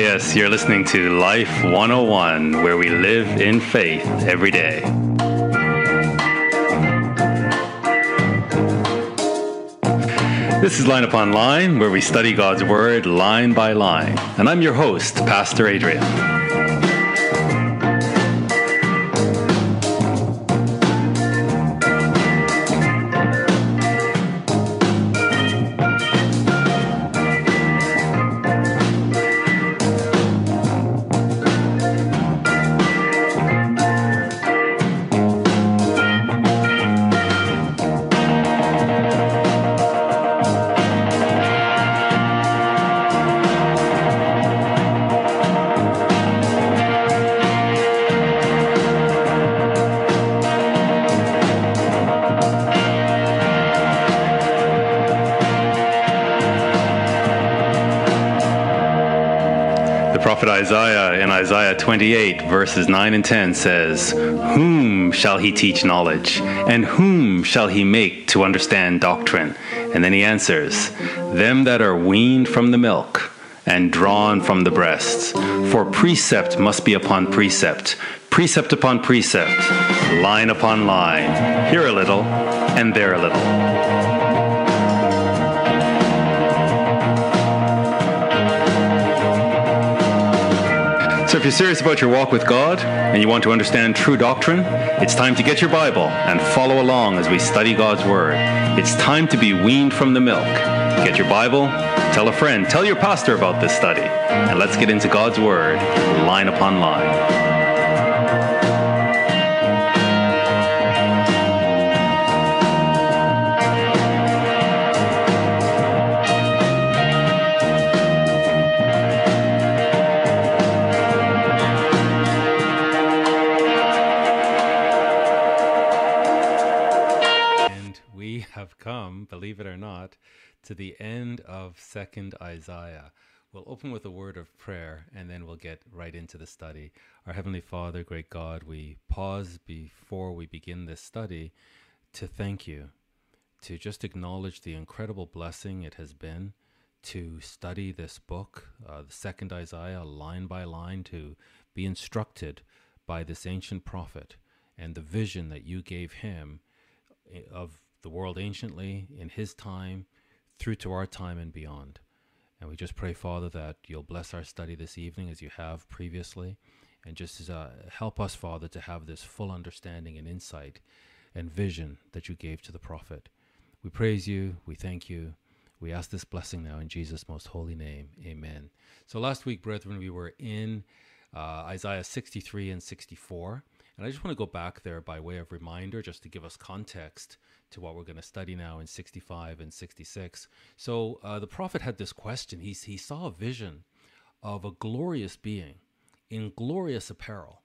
Yes, you're listening to Life 101, where we live in faith every day. This is Line Upon Line, where we study God's Word line by line. And I'm your host, Pastor Adrian. 28, verses 9 and 10 says, Whom shall he teach knowledge? And whom shall he make to understand doctrine? And then he answers, Them that are weaned from the milk and drawn from the breasts. For precept must be upon precept, precept upon precept, line upon line, here a little and there a little. If you're serious about your walk with God and you want to understand true doctrine, it's time to get your Bible and follow along as we study God's Word. It's time to be weaned from the milk. Get your Bible, tell a friend, tell your pastor about this study, and let's get into God's Word line upon line. To the end of Second Isaiah. We'll open with a word of prayer and then we'll get right into the study. Our Heavenly Father, great God, we pause before we begin this study to thank you, to just acknowledge the incredible blessing it has been to study this book, uh, the second Isaiah, line by line, to be instructed by this ancient prophet and the vision that you gave him eh, of the world anciently, in his time, through to our time and beyond. And we just pray, Father, that you'll bless our study this evening as you have previously, and just uh, help us, Father, to have this full understanding and insight and vision that you gave to the prophet. We praise you, we thank you. We ask this blessing now in Jesus' most holy name. Amen. So last week, brethren, we were in uh, Isaiah 63 and 64. And I just want to go back there by way of reminder, just to give us context to what we're going to study now in 65 and 66. So uh, the prophet had this question. He, he saw a vision of a glorious being in glorious apparel.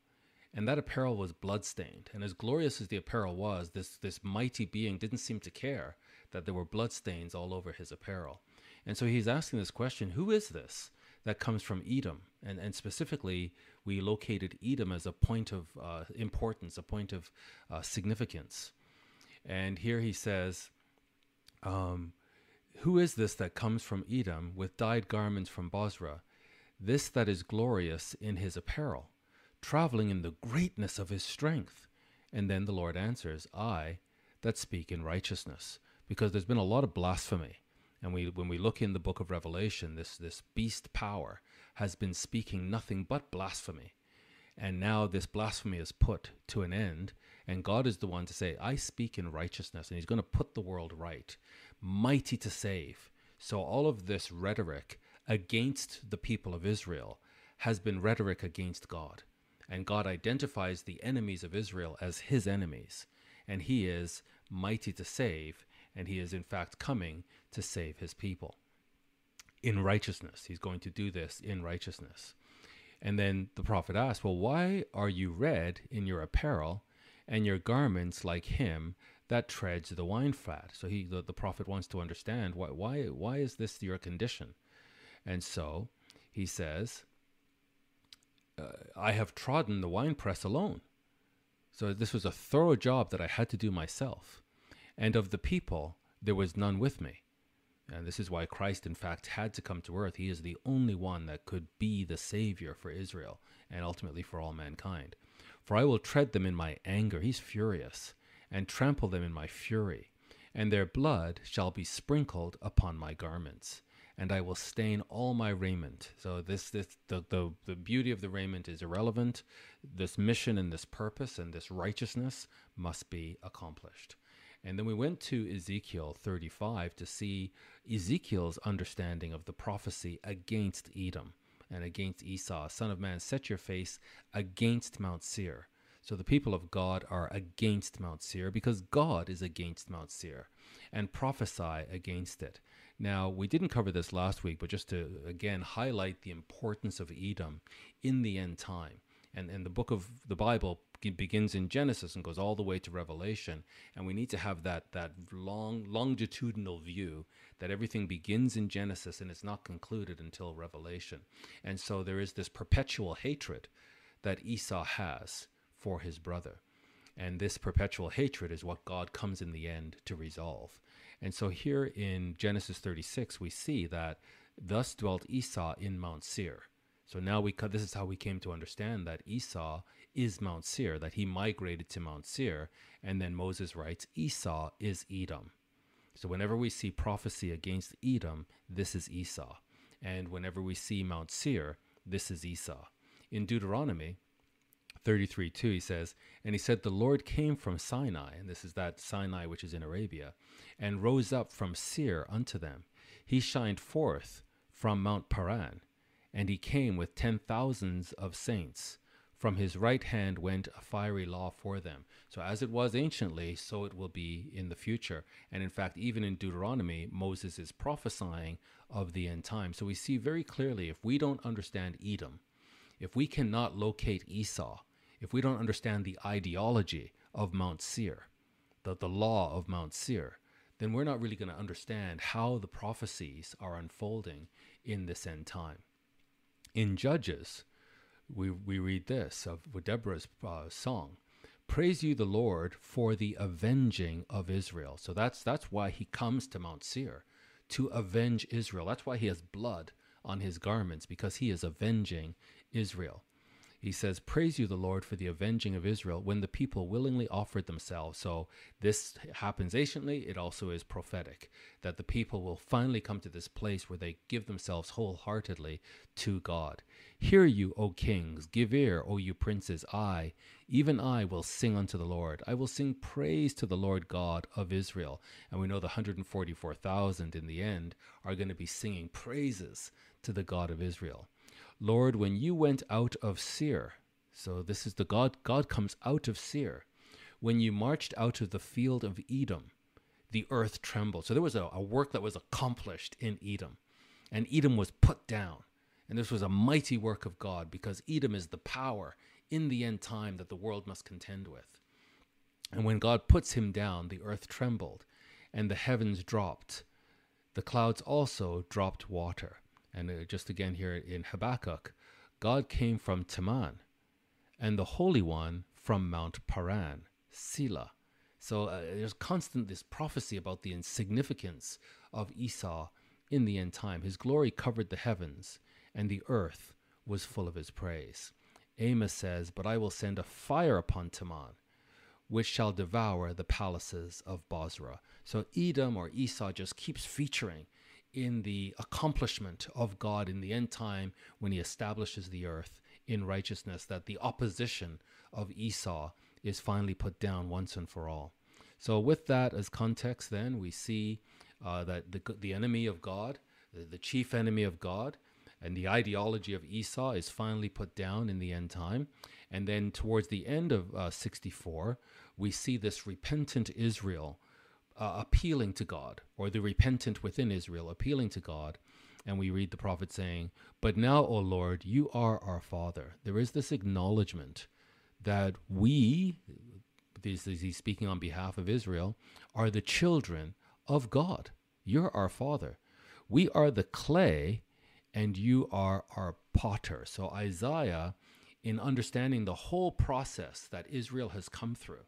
And that apparel was bloodstained. And as glorious as the apparel was, this, this mighty being didn't seem to care that there were bloodstains all over his apparel. And so he's asking this question Who is this that comes from Edom? And, and specifically, we located Edom as a point of uh, importance, a point of uh, significance. And here he says, um, Who is this that comes from Edom with dyed garments from Bozrah? This that is glorious in his apparel, traveling in the greatness of his strength. And then the Lord answers, I that speak in righteousness. Because there's been a lot of blasphemy. And we, when we look in the book of Revelation, this, this beast power has been speaking nothing but blasphemy. And now this blasphemy is put to an end and God is the one to say, I speak in righteousness, and He's going to put the world right, mighty to save. So all of this rhetoric against the people of Israel has been rhetoric against God. And God identifies the enemies of Israel as His enemies. And He is mighty to save, and He is in fact coming to save His people in righteousness. He's going to do this in righteousness. And then the prophet asks, Well, why are you red in your apparel and your garments like him that treads the wine fat. So he, the, the prophet wants to understand why, why, why is this your condition? And so he says, uh, I have trodden the winepress alone. So this was a thorough job that I had to do myself. And of the people, there was none with me. And this is why Christ, in fact, had to come to earth. He is the only one that could be the Savior for Israel and ultimately for all mankind. For I will tread them in my anger, he's furious, and trample them in my fury, and their blood shall be sprinkled upon my garments, and I will stain all my raiment. So this this the, the, the beauty of the raiment is irrelevant. This mission and this purpose and this righteousness must be accomplished. And then we went to Ezekiel 35 to see Ezekiel's understanding of the prophecy against Edom and against Esau. Son of man, set your face against Mount Seir. So the people of God are against Mount Seir because God is against Mount Seir and prophesy against it. Now, we didn't cover this last week, but just to again highlight the importance of Edom in the end time. And, and the book of the Bible begins in Genesis and goes all the way to Revelation. And we need to have that, that long, longitudinal view that everything begins in Genesis and is not concluded until Revelation. And so there is this perpetual hatred that Esau has for his brother. And this perpetual hatred is what God comes in the end to resolve. And so here in Genesis 36, we see that thus dwelt Esau in Mount Seir. So now we this is how we came to understand that Esau is Mount Seir, that he migrated to Mount Seir, and then Moses writes Esau is Edom. So whenever we see prophecy against Edom, this is Esau. And whenever we see Mount Seir, this is Esau. In Deuteronomy 33 2, he says, And he said, The Lord came from Sinai, and this is that Sinai which is in Arabia, and rose up from Seir unto them. He shined forth from Mount Paran, and he came with ten thousands of saints. From his right hand went a fiery law for them. So, as it was anciently, so it will be in the future. And in fact, even in Deuteronomy, Moses is prophesying of the end time. So, we see very clearly if we don't understand Edom, if we cannot locate Esau, if we don't understand the ideology of Mount Seir, the, the law of Mount Seir, then we're not really going to understand how the prophecies are unfolding in this end time. In Judges, we, we read this of Deborah's uh, song Praise you, the Lord, for the avenging of Israel. So that's, that's why he comes to Mount Seir, to avenge Israel. That's why he has blood on his garments, because he is avenging Israel. He says, Praise you, the Lord, for the avenging of Israel when the people willingly offered themselves. So this happens anciently. It also is prophetic that the people will finally come to this place where they give themselves wholeheartedly to God. Hear you, O kings, give ear, O you princes. I, even I, will sing unto the Lord. I will sing praise to the Lord God of Israel. And we know the 144,000 in the end are going to be singing praises to the God of Israel. Lord, when you went out of Seir, so this is the God, God comes out of Seir. When you marched out of the field of Edom, the earth trembled. So there was a, a work that was accomplished in Edom, and Edom was put down. And this was a mighty work of God because Edom is the power in the end time that the world must contend with. And when God puts him down, the earth trembled, and the heavens dropped. The clouds also dropped water. And uh, just again here in Habakkuk, God came from Teman, and the Holy One from Mount Paran, Selah. So uh, there's constant this prophecy about the insignificance of Esau in the end time. His glory covered the heavens, and the earth was full of his praise. Amos says, But I will send a fire upon Teman, which shall devour the palaces of Bozrah. So Edom or Esau just keeps featuring in the accomplishment of God in the end time when he establishes the earth in righteousness, that the opposition of Esau is finally put down once and for all. So, with that as context, then we see uh, that the, the enemy of God, the, the chief enemy of God, and the ideology of Esau is finally put down in the end time. And then towards the end of uh, 64, we see this repentant Israel uh, appealing to God, or the repentant within Israel appealing to God. And we read the prophet saying, But now, O Lord, you are our Father. There is this acknowledgement that we, this is he's speaking on behalf of Israel, are the children of God. You're our Father. We are the clay, and you are our potter. So Isaiah, in understanding the whole process that Israel has come through,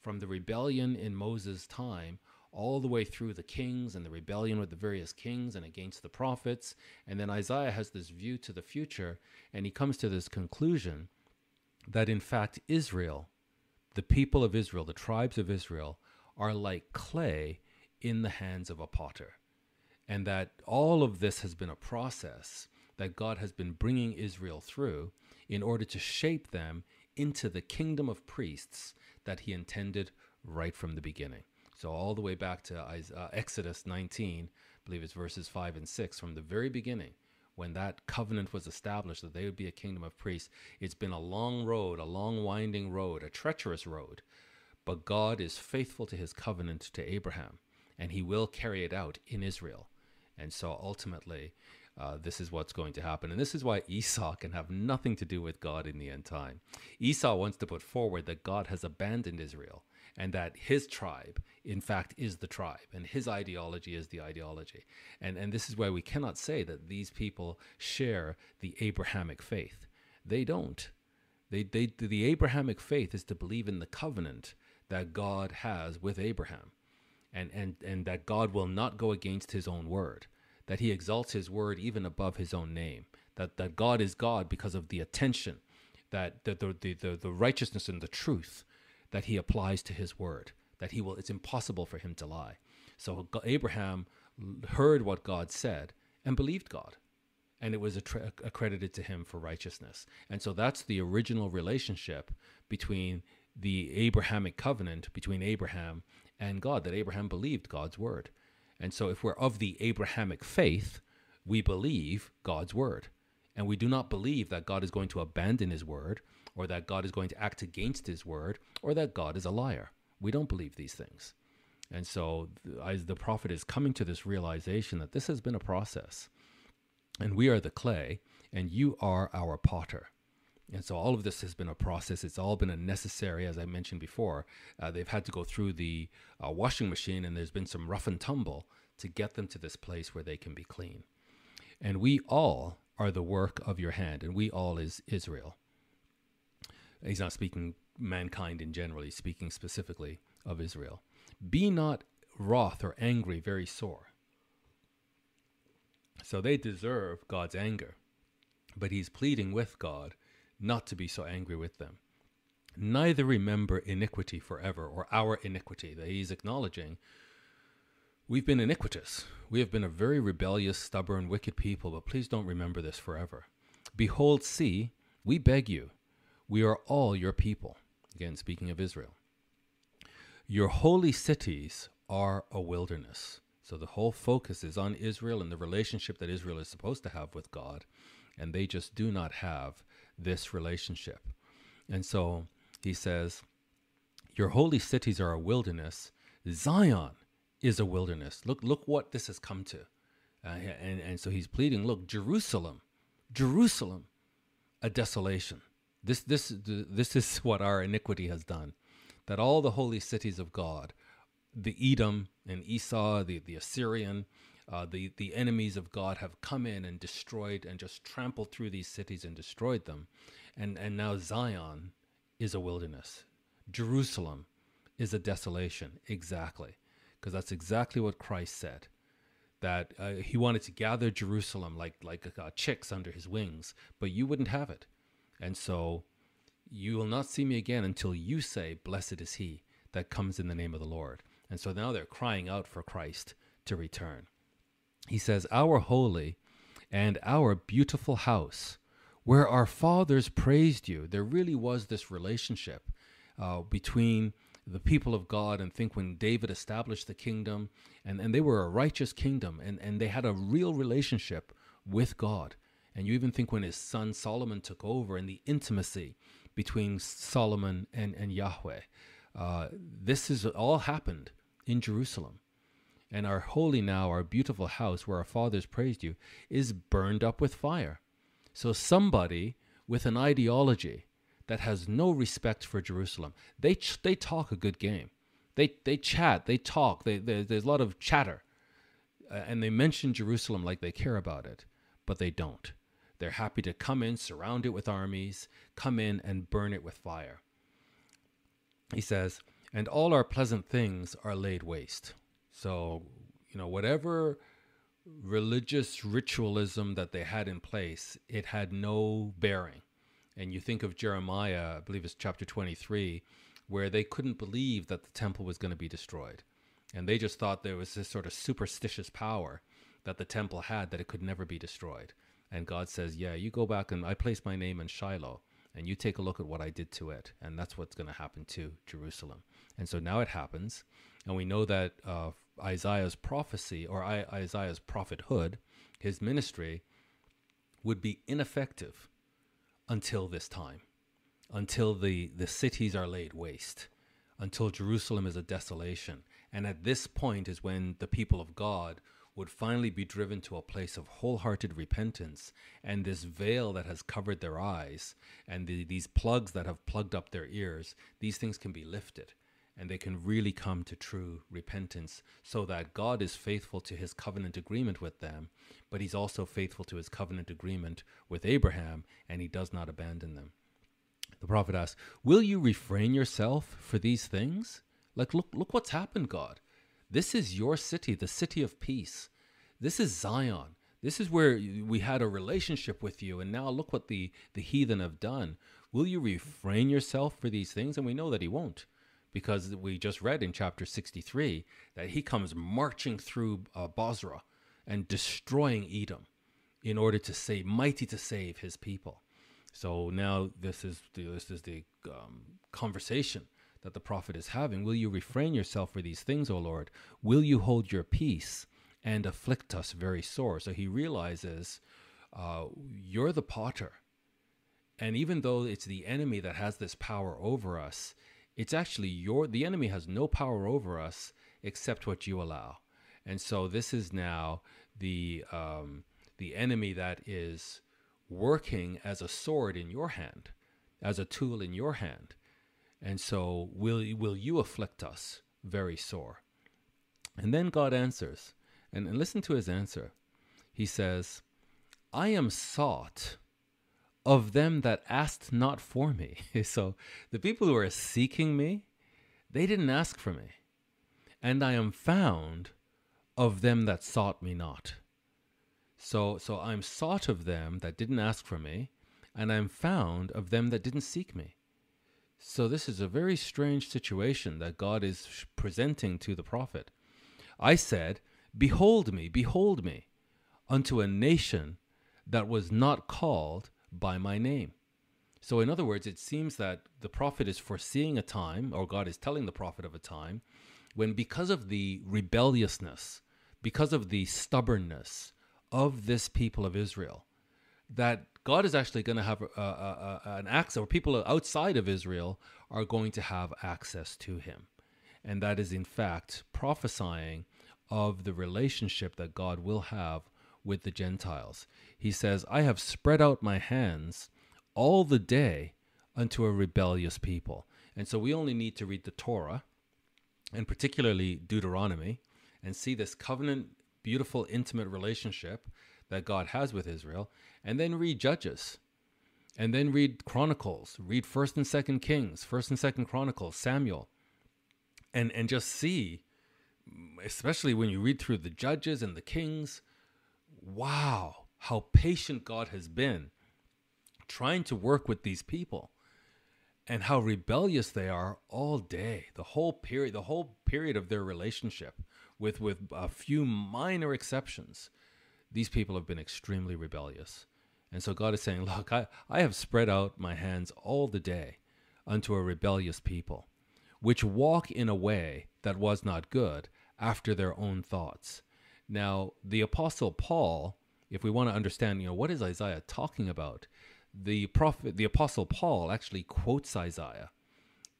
from the rebellion in Moses' time all the way through the kings and the rebellion with the various kings and against the prophets. And then Isaiah has this view to the future, and he comes to this conclusion that in fact Israel, the people of Israel, the tribes of Israel, are like clay in the hands of a potter. And that all of this has been a process that God has been bringing Israel through in order to shape them into the kingdom of priests that he intended right from the beginning. So, all the way back to uh, Exodus 19, I believe it's verses 5 and 6, from the very beginning, when that covenant was established that they would be a kingdom of priests, it's been a long road, a long winding road, a treacherous road. But God is faithful to his covenant to Abraham, and he will carry it out in Israel. And so ultimately, uh, this is what's going to happen. And this is why Esau can have nothing to do with God in the end time. Esau wants to put forward that God has abandoned Israel and that his tribe, in fact, is the tribe and his ideology is the ideology. And, and this is why we cannot say that these people share the Abrahamic faith. They don't. They, they, the Abrahamic faith is to believe in the covenant that God has with Abraham and, and, and that God will not go against his own word that he exalts his word even above his own name, that, that God is God because of the attention, that the, the, the, the righteousness and the truth that he applies to his word, that he will, it's impossible for him to lie. So Abraham heard what God said and believed God and it was accredited to him for righteousness. And so that's the original relationship between the Abrahamic covenant between Abraham and God, that Abraham believed God's word. And so, if we're of the Abrahamic faith, we believe God's word. And we do not believe that God is going to abandon his word, or that God is going to act against his word, or that God is a liar. We don't believe these things. And so, as the prophet is coming to this realization that this has been a process, and we are the clay, and you are our potter. And so all of this has been a process. It's all been a necessary, as I mentioned before. Uh, they've had to go through the uh, washing machine, and there's been some rough and tumble to get them to this place where they can be clean. And we all are the work of your hand, and we all is Israel. He's not speaking mankind in general, he's speaking specifically of Israel. Be not wroth or angry very sore. So they deserve God's anger, but he's pleading with God not to be so angry with them. Neither remember iniquity forever, or our iniquity, that he's acknowledging. We've been iniquitous. We have been a very rebellious, stubborn, wicked people, but please don't remember this forever. Behold, see, we beg you, we are all your people. Again, speaking of Israel. Your holy cities are a wilderness. So the whole focus is on Israel and the relationship that Israel is supposed to have with God, and they just do not have this relationship. And so he says, Your holy cities are a wilderness. Zion is a wilderness. Look, look what this has come to. Uh, and, and so he's pleading, look, Jerusalem, Jerusalem, a desolation. This, this, this is what our iniquity has done. That all the holy cities of God, the Edom and Esau, the, the Assyrian, uh, the the enemies of God have come in and destroyed and just trampled through these cities and destroyed them, and and now Zion is a wilderness, Jerusalem is a desolation. Exactly, because that's exactly what Christ said, that uh, he wanted to gather Jerusalem like like uh, chicks under his wings, but you wouldn't have it, and so you will not see me again until you say, "Blessed is he that comes in the name of the Lord." And so now they're crying out for Christ to return he says, Our holy and our beautiful house, where our fathers praised you. There really was this relationship uh, between the people of God and think when David established the kingdom and, and they were a righteous kingdom and, and they had a real relationship with God. And you even think when his son Solomon took over and the intimacy between Solomon and, and Yahweh. Uh, this has all happened in Jerusalem and our holy now, our beautiful house where our fathers praised you, is burned up with fire. So somebody with an ideology that has no respect for Jerusalem, they ch- they talk a good game. They they chat, they talk. They, they there's a lot of chatter, uh, and they mention Jerusalem like they care about it, but they don't. They're happy to come in, surround it with armies, come in and burn it with fire. He says, and all our pleasant things are laid waste. So, you know, whatever religious ritualism that they had in place, it had no bearing. And you think of Jeremiah, I believe it's chapter 23, where they couldn't believe that the temple was going to be destroyed. And they just thought there was this sort of superstitious power that the temple had that it could never be destroyed. And God says, Yeah, you go back and I place my name in Shiloh and you take a look at what I did to it. And that's what's going to happen to Jerusalem. And so now it happens. And we know that uh, Isaiah's prophecy or I- Isaiah's prophethood, his ministry, would be ineffective until this time, until the, the cities are laid waste, until Jerusalem is a desolation. And at this point is when the people of God would finally be driven to a place of wholehearted repentance, and this veil that has covered their eyes, and the, these plugs that have plugged up their ears, these things can be lifted and they can really come to true repentance so that God is faithful to his covenant agreement with them, but he's also faithful to his covenant agreement with Abraham, and he does not abandon them. The prophet asks, Will you refrain yourself for these things? Like, look, look what's happened, God. This is your city, the city of peace. This is Zion. This is where we had a relationship with you, and now look what the, the heathen have done. Will you refrain yourself for these things? And we know that he won't because we just read in chapter 63 that he comes marching through uh, Bozrah and destroying Edom in order to save, mighty to save his people. So now this is the, this is the um, conversation that the prophet is having. Will you refrain yourself for these things, O Lord? Will you hold your peace and afflict us very sore? So he realizes uh, you're the potter. And even though it's the enemy that has this power over us, it's actually your the enemy has no power over us except what you allow and so this is now the um, the enemy that is working as a sword in your hand as a tool in your hand and so will will you afflict us very sore and then god answers and, and listen to his answer he says i am sought of them that asked not for me. so the people who are seeking me, they didn't ask for me. And I am found of them that sought me not. So so I'm sought of them that didn't ask for me, and I'm found of them that didn't seek me. So this is a very strange situation that God is presenting to the prophet. I said, Behold me, behold me, unto a nation that was not called by my name. So, in other words, it seems that the prophet is foreseeing a time, or God is telling the prophet of a time, when because of the rebelliousness, because of the stubbornness of this people of Israel, that God is actually going to have a, a, a, an access, or people outside of Israel are going to have access to him. And that is, in fact, prophesying of the relationship that God will have with the Gentiles. He says, I have spread out my hands all the day unto a rebellious people. And so we only need to read the Torah, and particularly Deuteronomy, and see this covenant, beautiful, intimate relationship that God has with Israel, and then read Judges. And then read Chronicles, read First and Second Kings, First and Second Chronicles, Samuel, and and just see, especially when you read through the Judges and the Kings, wow, how patient God has been trying to work with these people and how rebellious they are all day the whole period the whole period of their relationship with with a few minor exceptions these people have been extremely rebellious and so god is saying look i, I have spread out my hands all the day unto a rebellious people which walk in a way that was not good after their own thoughts now, the apostle Paul, if we want to understand, you know, what is Isaiah talking about? The prophet, the apostle Paul actually quotes Isaiah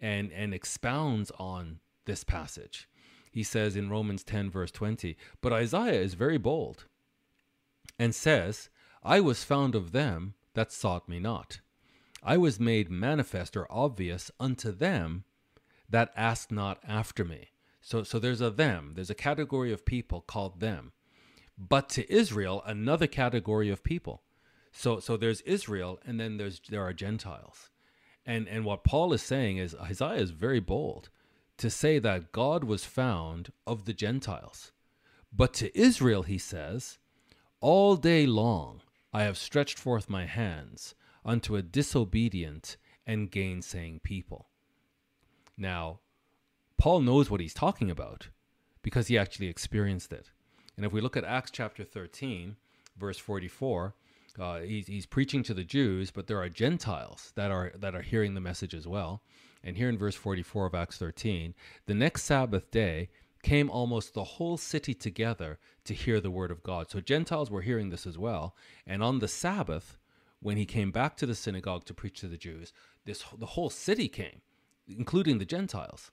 and and expounds on this passage. He says in Romans 10 verse 20, but Isaiah is very bold and says, I was found of them that sought me not. I was made manifest or obvious unto them that asked not after me. So, so there's a them, there's a category of people called them. But to Israel, another category of people. So, so there's Israel, and then there's there are Gentiles. And, and what Paul is saying is Isaiah is very bold to say that God was found of the Gentiles. But to Israel, he says, All day long I have stretched forth my hands unto a disobedient and gainsaying people. Now, Paul knows what he's talking about because he actually experienced it. And if we look at Acts chapter 13, verse 44, uh, he's, he's preaching to the Jews, but there are Gentiles that are that are hearing the message as well. And here in verse 44 of Acts 13, the next Sabbath day came almost the whole city together to hear the word of God. So Gentiles were hearing this as well. And on the Sabbath, when he came back to the synagogue to preach to the Jews, this the whole city came, including the Gentiles.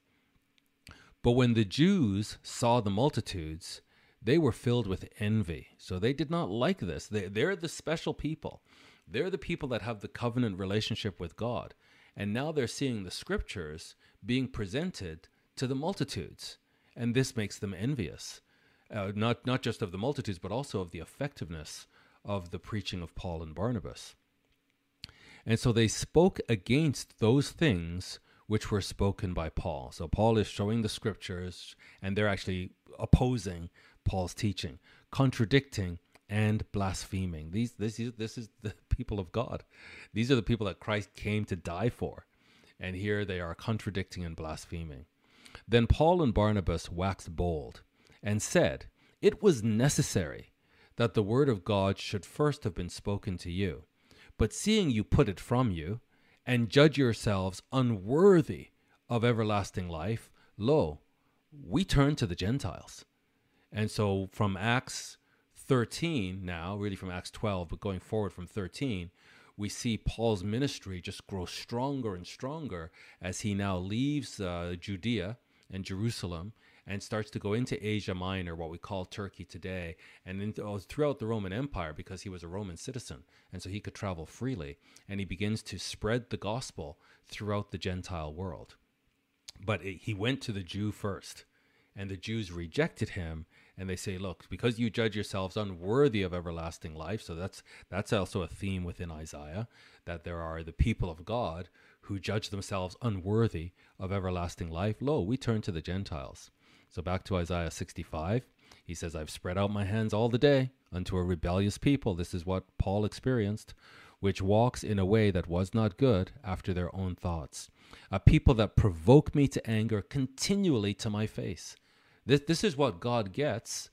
But when the Jews saw the multitudes, they were filled with envy. So they did not like this. They, they're the special people. They're the people that have the covenant relationship with God. And now they're seeing the scriptures being presented to the multitudes. And this makes them envious, uh, not, not just of the multitudes, but also of the effectiveness of the preaching of Paul and Barnabas. And so they spoke against those things which were spoken by Paul. So Paul is showing the scriptures, and they're actually opposing Paul's teaching, contradicting and blaspheming. These this is this is the people of God. These are the people that Christ came to die for. And here they are contradicting and blaspheming. Then Paul and Barnabas waxed bold and said, It was necessary that the word of God should first have been spoken to you. But seeing you put it from you, and judge yourselves unworthy of everlasting life, lo, we turn to the Gentiles. And so from Acts 13 now, really from Acts 12, but going forward from 13, we see Paul's ministry just grow stronger and stronger as he now leaves uh, Judea and Jerusalem and starts to go into Asia Minor, what we call Turkey today, and oh, throughout the Roman Empire because he was a Roman citizen. And so he could travel freely. And he begins to spread the gospel throughout the Gentile world. But it, he went to the Jew first, and the Jews rejected him and they say, look, because you judge yourselves unworthy of everlasting life. So that's that's also a theme within Isaiah that there are the people of God who judge themselves unworthy of everlasting life. Lo, we turn to the Gentiles. So back to Isaiah 65. He says, I've spread out my hands all the day unto a rebellious people. This is what Paul experienced, which walks in a way that was not good after their own thoughts. A people that provoke me to anger continually to my face. This, this is what God gets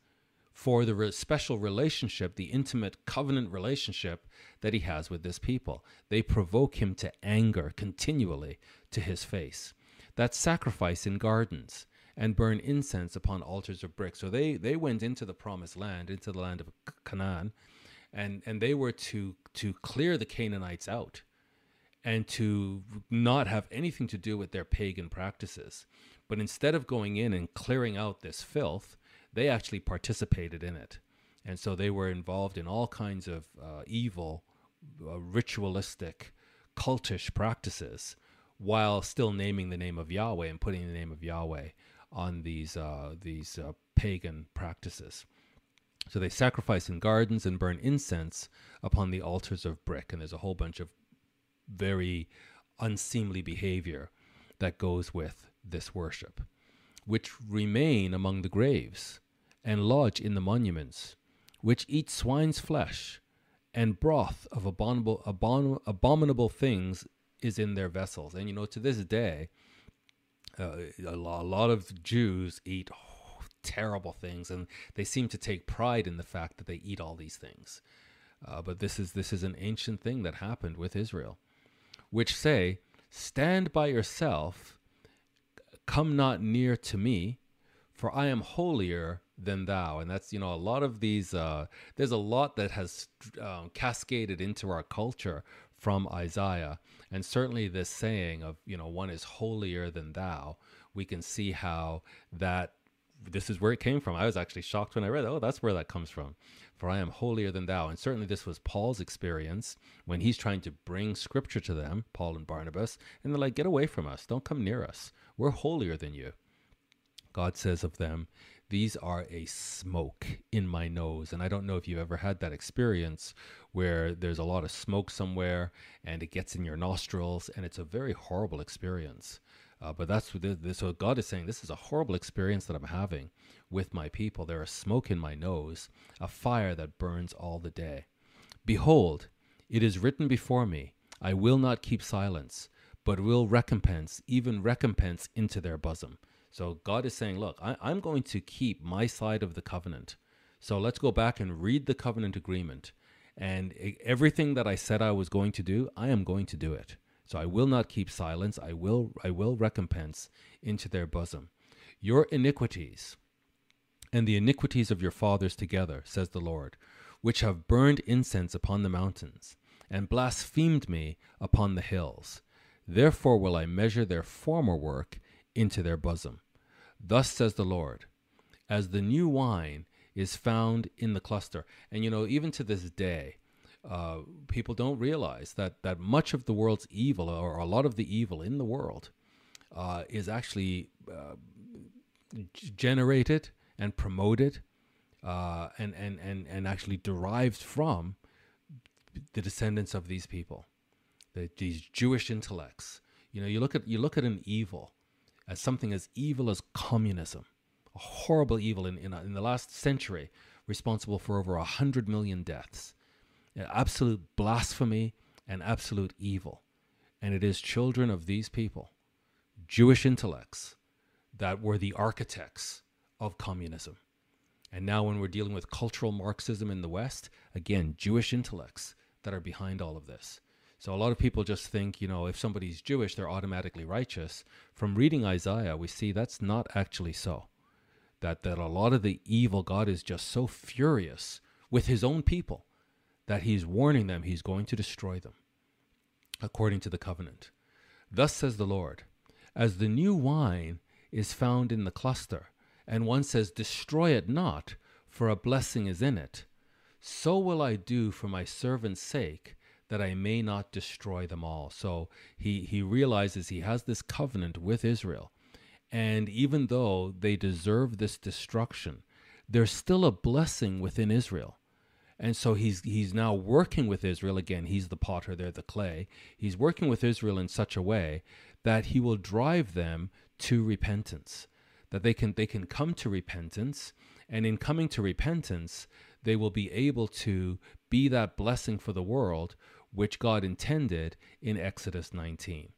for the re- special relationship, the intimate covenant relationship that he has with this people. They provoke him to anger continually to his face. That sacrifice in gardens and burn incense upon altars of brick. So they, they went into the promised land, into the land of Canaan, and, and they were to, to clear the Canaanites out and to not have anything to do with their pagan practices. But instead of going in and clearing out this filth, they actually participated in it. And so they were involved in all kinds of uh, evil, uh, ritualistic, cultish practices while still naming the name of Yahweh and putting the name of Yahweh on these, uh, these uh, pagan practices. So they sacrifice in gardens and burn incense upon the altars of brick. And there's a whole bunch of very unseemly behavior that goes with this worship, which remain among the graves, and lodge in the monuments, which eat swine's flesh, and broth of abominable, abom- abominable things is in their vessels. And you know, to this day, uh, a, lot, a, lot, of Jews eat oh, terrible things, and they seem to take pride in the fact that they eat all these things. Uh, but this is this is an ancient thing that happened with Israel, which say, "Stand by yourself Come not near to me, for I am holier than thou. And that's, you know, a lot of these, uh, there's a lot that has um, cascaded into our culture from Isaiah. And certainly this saying of, you know, one is holier than thou, we can see how that this is where it came from. I was actually shocked when I read, oh, that's where that comes from. For I am holier than thou. And certainly this was Paul's experience when he's trying to bring scripture to them, Paul and Barnabas, and they're like, get away from us. Don't come near us. We're holier than you. God says of them, These are a smoke in my nose. And I don't know if you've ever had that experience where there's a lot of smoke somewhere and it gets in your nostrils, and it's a very horrible experience. Uh, but that's what this, so God is saying, this is a horrible experience that I'm having with my people. There is smoke in my nose, a fire that burns all the day. Behold, it is written before me, I will not keep silence, but will recompense, even recompense into their bosom. So God is saying, look, I, I'm going to keep my side of the covenant. So let's go back and read the covenant agreement. And everything that I said I was going to do, I am going to do it. So I will not keep silence. I will I will recompense into their bosom. Your iniquities and the iniquities of your fathers together, says the Lord, which have burned incense upon the mountains, and blasphemed me upon the hills. Therefore will I measure their former work into their bosom. Thus says the Lord, as the new wine is found in the cluster. And you know, even to this day, uh, people don't realize that that much of the world's evil, or a lot of the evil in the world, uh, is actually uh, generated and promoted, uh, and and and and actually derived from the descendants of these people, the, these Jewish intellects. You know, you look at you look at an evil as something as evil as communism, a horrible evil in in, uh, in the last century, responsible for over a hundred million deaths uh, absolute blasphemy and absolute evil. And it is children of these people, Jewish intellects, that were the architects of communism. And now, when we're dealing with cultural Marxism in the West, again, Jewish intellects that are behind all of this. So, a lot of people just think, you know, if somebody's Jewish, they're automatically righteous. From reading Isaiah, we see that's not actually so. That, that a lot of the evil, God is just so furious with his own people that he's warning them he's going to destroy them, according to the covenant. Thus says the Lord, as the new wine is found in the cluster, and one says, Destroy it not, for a blessing is in it, so will I do for my servant's sake, that I may not destroy them all. So he, he realizes he has this covenant with Israel. And even though they deserve this destruction, there's still a blessing within Israel. And so he's he's now working with Israel again. He's the potter, they're the clay. He's working with Israel in such a way that he will drive them to repentance. That they can they can come to repentance, and in coming to repentance, they will be able to be that blessing for the world which God intended in Exodus 19.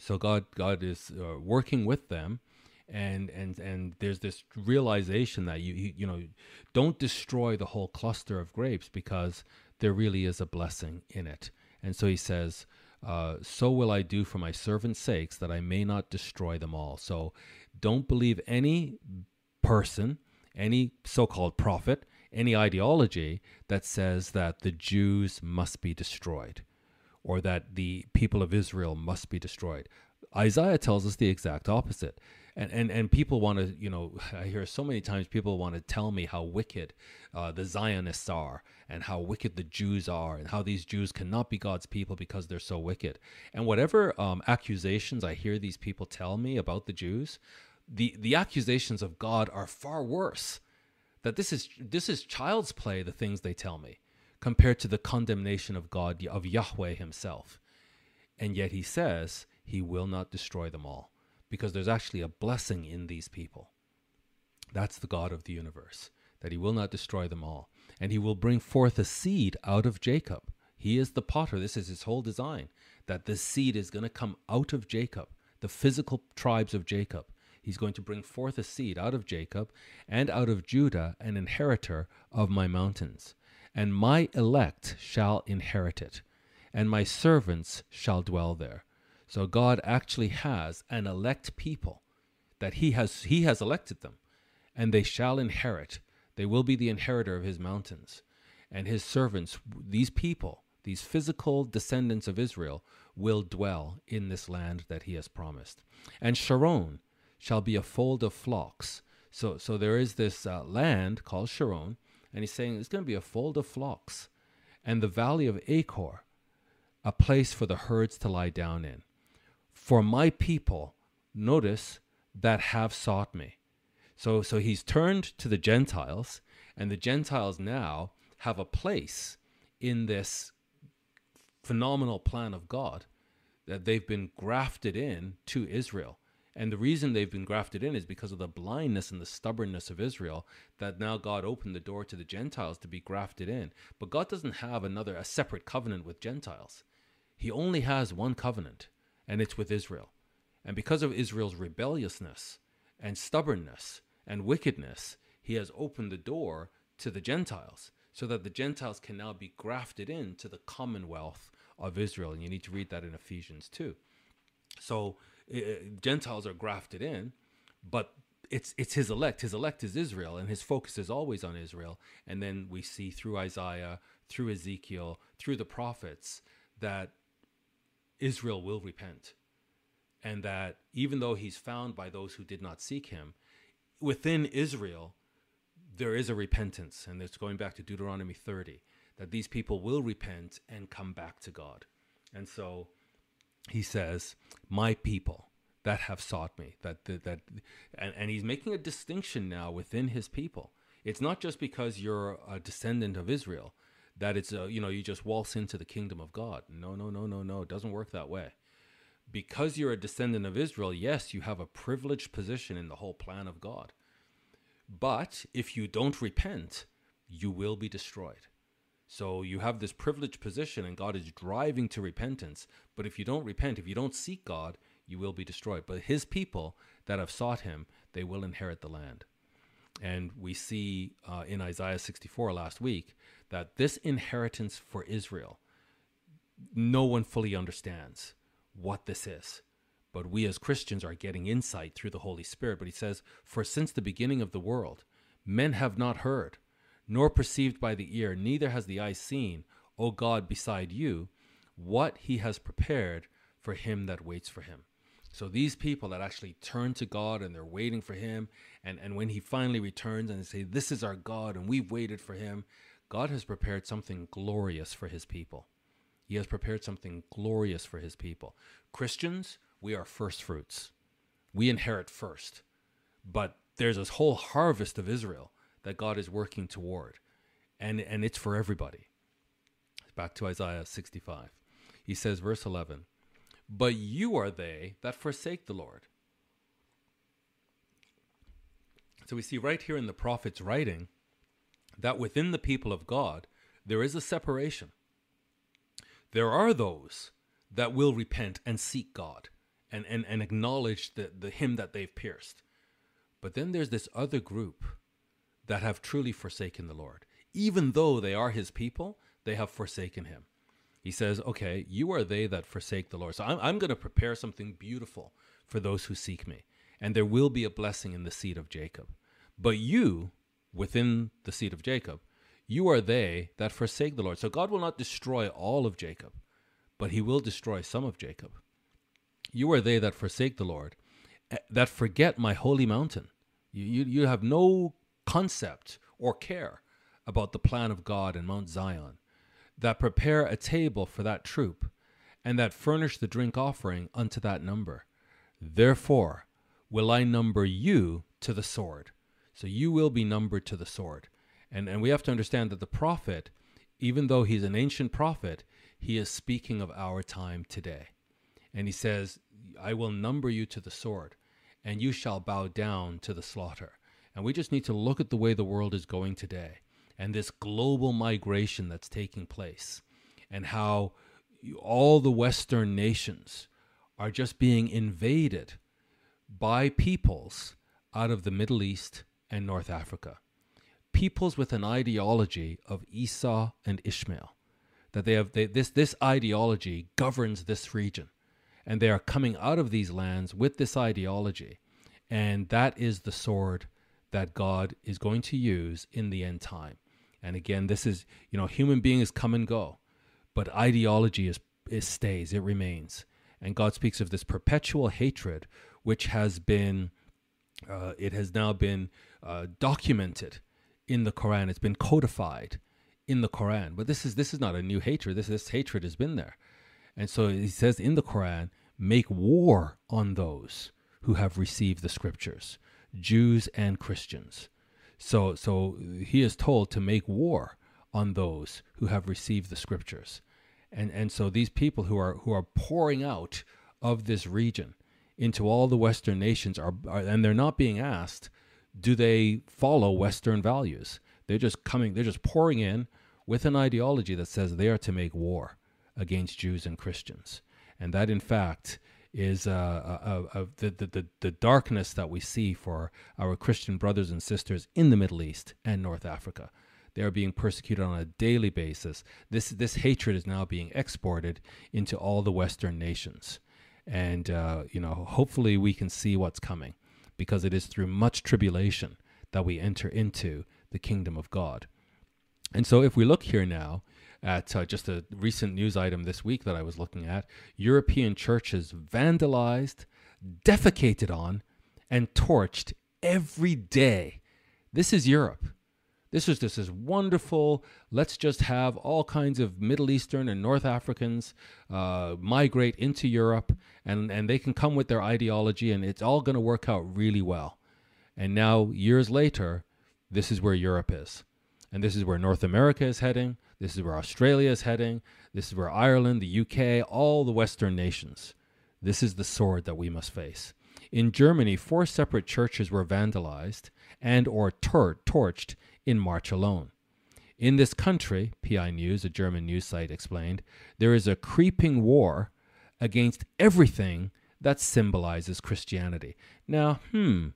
So God God is uh, working with them and and and there's this realization that you, you know don't destroy the whole cluster of grapes because there really is a blessing in it and so he says uh, so will i do for my servants sakes that i may not destroy them all so don't believe any person any so-called prophet any ideology that says that the jews must be destroyed or that the people of israel must be destroyed. Isaiah tells us the exact opposite. And and and people want to you know i hear so many times people want to tell me how wicked uh, the zionists are and how wicked the jews are and how these jews cannot be god's people because they're so wicked. And whatever um, accusations i hear these people tell me about the jews the the accusations of god are far worse that this is this is child's play the things they tell me compared to the condemnation of god of yahweh himself and yet he says he will not destroy them all because there's actually a blessing in these people. That's the God of the universe, that he will not destroy them all. And he will bring forth a seed out of Jacob. He is the potter. This is his whole design, that this seed is going to come out of Jacob, the physical tribes of Jacob. He's going to bring forth a seed out of Jacob and out of Judah, an inheritor of my mountains. And my elect shall inherit it, and my servants shall dwell there. So God actually has an elect people that he has he has elected them and they shall inherit they will be the inheritor of his mountains and his servants these people these physical descendants of Israel will dwell in this land that he has promised and Sharon shall be a fold of flocks so so there is this uh, land called Sharon and he's saying it's going to be a fold of flocks and the valley of Achor a place for the herds to lie down in for my people, notice, that have sought me. So, so he's turned to the Gentiles, and the Gentiles now have a place in this phenomenal plan of God. that they've been grafted in to Israel. And the reason they've been grafted in is because of the blindness and the stubbornness of Israel that now God opened the door to the Gentiles to be grafted in. But God doesn't have another a separate covenant with Gentiles. He only has one covenant, and it's with Israel. And because of Israel's rebelliousness and stubbornness and wickedness, he has opened the door to the Gentiles so that the Gentiles can now be grafted into the commonwealth of Israel. And you need to read that in Ephesians 2. So Eh, eh, Gentiles are grafted in, but it's it's his elect. His elect is Israel, and his focus is always on Israel. And then we see through Isaiah, through Ezekiel, through the prophets that Israel will repent. And that even though he's found by those who did not seek him, within Israel, there is a repentance. And it's going back to Deuteronomy 30 that these people will repent and come back to God. And so he says, My people that have sought me, that, that, that and, and he's making a distinction now within his people. It's not just because you're a descendant of Israel that it's a, you know you just waltz into the kingdom of God. No, no, no, no, no. It doesn't work that way. Because you're a descendant of Israel, yes, you have a privileged position in the whole plan of God. But if you don't repent, you will be destroyed. So you have this privileged position, and God is driving to repentance. But if you don't repent, if you don't seek God, you will be destroyed. But His people that have sought Him, they will inherit the land. And we see uh, in Isaiah 64 last week that this inheritance for Israel, no one fully understands what this is. But we as Christians are getting insight through the Holy Spirit. But he says, For since the beginning of the world, men have not heard, nor perceived by the ear, neither has the eye seen, O God, beside you, what he has prepared for him that waits for him. So these people that actually turn to God and they're waiting for him, and, and when he finally returns and they say, This is our God, and we've waited for him, God has prepared something glorious for his people. He has prepared something glorious for his people. Christians, we are first fruits. We inherit first. But there's this whole harvest of Israel that God is working toward. And, and it's for everybody. Back to Isaiah 65. He says, verse 11, But you are they that forsake the Lord. So we see right here in the prophet's writing that within the people of God, there is a separation. There are those that will repent and seek God and, and, and acknowledge the, the him that they've pierced. But then there's this other group that have truly forsaken the Lord. Even though they are his people, they have forsaken him. He says, Okay, you are they that forsake the Lord. So I'm, I'm going to prepare something beautiful for those who seek me, and there will be a blessing in the seed of Jacob. But you, within the seed of Jacob, you are they that forsake the Lord. So God will not destroy all of Jacob, but he will destroy some of Jacob. You are they that forsake the Lord, eh, that forget my holy mountain. You, you, you have no concept or care about the plan of God in Mount Zion, that prepare a table for that troop, and that furnish the drink offering unto that number. Therefore will I number you to the sword so you will be numbered to the sword. And, and we have to understand that the prophet, even though he's an ancient prophet, he is speaking of our time today. And he says, I will number you to the sword, and you shall bow down to the slaughter. And we just need to look at the way the world is going today and this global migration that's taking place, and how all the Western nations are just being invaded by peoples out of the Middle East and North Africa. Peoples with an ideology of Esau and Ishmael, that they have they, this this ideology governs this region, and they are coming out of these lands with this ideology, and that is the sword that God is going to use in the end time. And again, this is you know human beings come and go, but ideology is it stays, it remains, and God speaks of this perpetual hatred which has been uh, it has now been uh, documented in the Quran. It's been codified in the Quran. But this is this is not a new hatred. This this hatred has been there, and so he says in the Quran, make war on those who have received the scriptures, Jews and Christians. So so he is told to make war on those who have received the scriptures, and and so these people who are who are pouring out of this region into all the Western nations are, are and they're not being asked, do they follow Western values? They're just coming, they're just pouring in with an ideology that says they are to make war against Jews and Christians, and that in fact is uh, uh, uh, the, the, the darkness that we see for our Christian brothers and sisters in the Middle East and North Africa. They are being persecuted on a daily basis. This, this hatred is now being exported into all the Western nations. And, uh, you know, hopefully we can see what's coming because it is through much tribulation that we enter into the kingdom of God. And so if we look here now, at uh, just a recent news item this week that I was looking at. European churches vandalized, defecated on, and torched every day. This is Europe. This is this is wonderful. Let's just have all kinds of Middle Eastern and North Africans uh, migrate into Europe, and and they can come with their ideology, and it's all going to work out really well. And now, years later, this is where Europe is, and this is where North America is heading. This is where Australia is heading. This is where Ireland, the UK, all the Western nations. This is the sword that we must face. In Germany, four separate churches were vandalized and or tor- torched in March alone. In this country, PI News, a German news site, explained, there is a creeping war against everything that symbolizes Christianity. Now, hmm,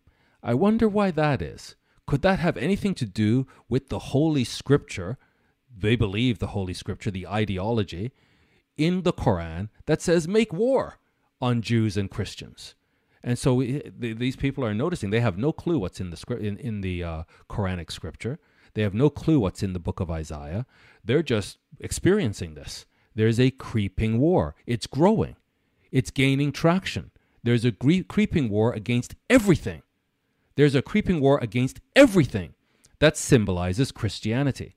I wonder why that is. Could that have anything to do with the Holy Scripture they believe the Holy Scripture, the ideology in the Quran that says make war on Jews and Christians. And so we, these people are noticing they have no clue what's in the script in, in the uh, Quranic scripture. They have no clue what's in the book of Isaiah. They're just experiencing this. There's a creeping war. It's growing. It's gaining traction. There's a gre- creeping war against everything. There's a creeping war against everything that symbolizes Christianity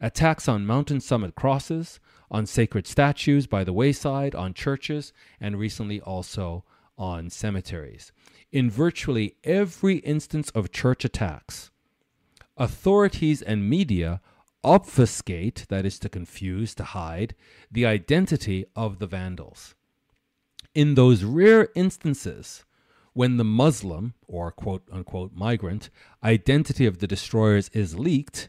attacks on mountain summit crosses, on sacred statues by the wayside, on churches, and recently also on cemeteries. In virtually every instance of church attacks, authorities and media obfuscate, that is to confuse, to hide, the identity of the vandals. In those rare instances when the Muslim, or quote unquote migrant, identity of the destroyers is leaked,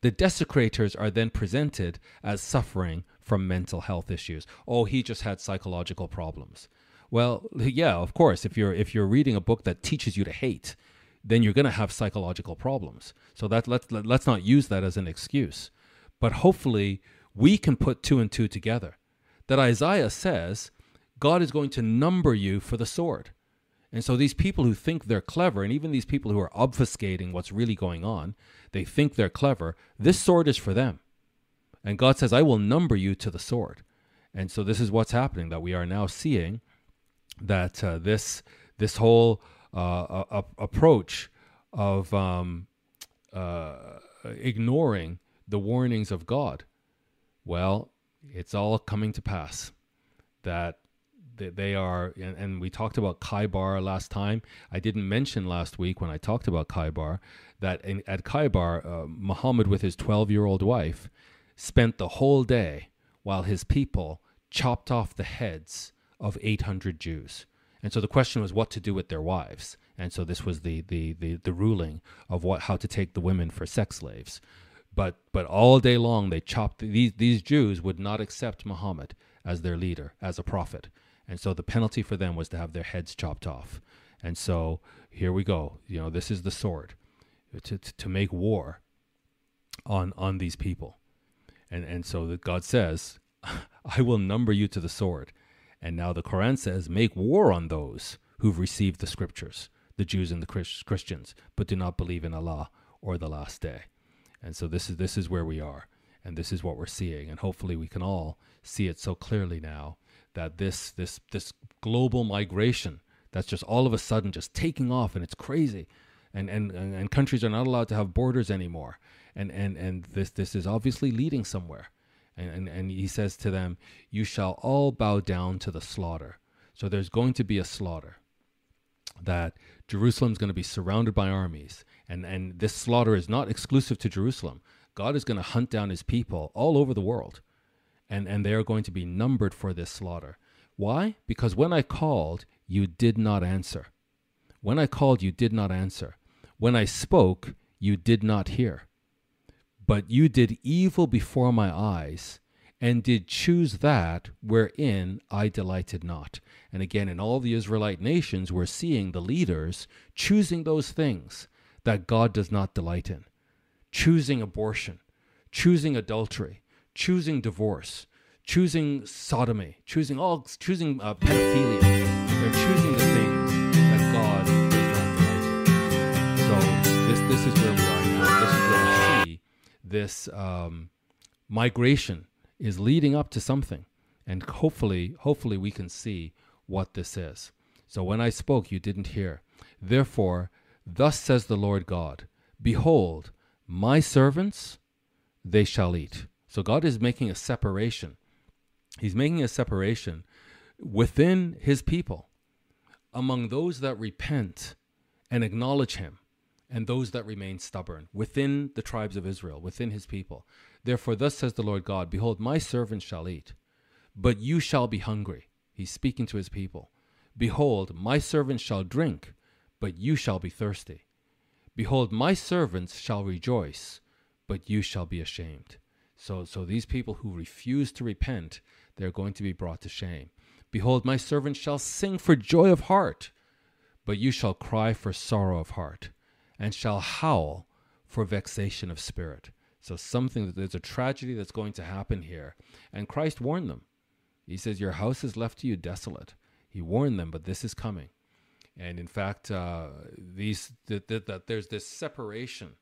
the desecrators are then presented as suffering from mental health issues. Oh, he just had psychological problems. Well, yeah, of course, if you're if you're reading a book that teaches you to hate, then you're going to have psychological problems. So that let's let, us let us not use that as an excuse. But hopefully, we can put two and two together. That Isaiah says God is going to number you for the sword. And so these people who think they're clever, and even these people who are obfuscating what's really going on, they think they're clever. This sword is for them. And God says, I will number you to the sword. And so this is what's happening that we are now seeing that uh, this this whole uh, uh, approach of um, uh, ignoring the warnings of God, well, it's all coming to pass. That they are, and, and, we talked about Khaybar last time. I didn't mention last week when I talked about Khaybar that in, at Khaybar, uh, Muhammad with his 12 year old wife spent the whole day while his people chopped off the heads of 800 Jews. And so the question was what to do with their wives. And so this was the, the, the, the ruling of what how to take the women for sex slaves. But but all day long they chopped these these Jews would not accept Muhammad as their leader, as a prophet. And so the penalty for them was to have their heads chopped off. And so here we go. You know, this is the sword to, to, to make war on on these people. And and so that God says, I will number you to the sword. And now the Quran says, make war on those who've received the scriptures, the Jews and the Christians, but do not believe in Allah or the last day. And so this is this is where we are, and this is what we're seeing, and hopefully we can all see it so clearly now that this this this global migration that's just all of a sudden just taking off and it's crazy. And and and countries are not allowed to have borders anymore. And and and this this is obviously leading somewhere. And and, and he says to them you shall all bow down to the slaughter. So there's going to be a slaughter. That Jerusalem's going to be surrounded by armies. And and this slaughter is not exclusive to Jerusalem. God is going to hunt down his people all over the world and, and they are going to be numbered for this slaughter. Why? Because when I called, you did not answer. When I called, you did not answer. When I spoke, you did not hear. But you did evil before my eyes, and did choose that wherein I delighted not. And again, in all the Israelite nations, we're seeing the leaders choosing those things that God does not delight in choosing abortion, choosing adultery, choosing divorce, choosing sodomy, choosing all, choosing uh, pedophilia. They're choosing the things that God does not in. So this this is where we are now. This is where we see this um, migration is leading up to something, and hopefully, hopefully, we can see what this is. So when I spoke, you didn't hear. Therefore, thus says the Lord God: Behold, my servants, they shall eat. So God is making a separation. He's making a separation within his people among those that repent and acknowledge him and those that remain stubborn within the tribes of Israel, within his people. Therefore, thus says the Lord God Behold, my servants shall eat, but you shall be hungry. He's speaking to his people. Behold, my servants shall drink, but you shall be thirsty. Behold, my servants shall rejoice, but you shall be ashamed. So, so these people who refuse to repent, they're going to be brought to shame. Behold, my servants shall sing for joy of heart, but you shall cry for sorrow of heart, and shall howl for vexation of spirit. So, something that there's a tragedy that's going to happen here. And Christ warned them. He says, Your house is left to you desolate. He warned them, but this is coming. And in fact, uh, these that, that, that there's this separation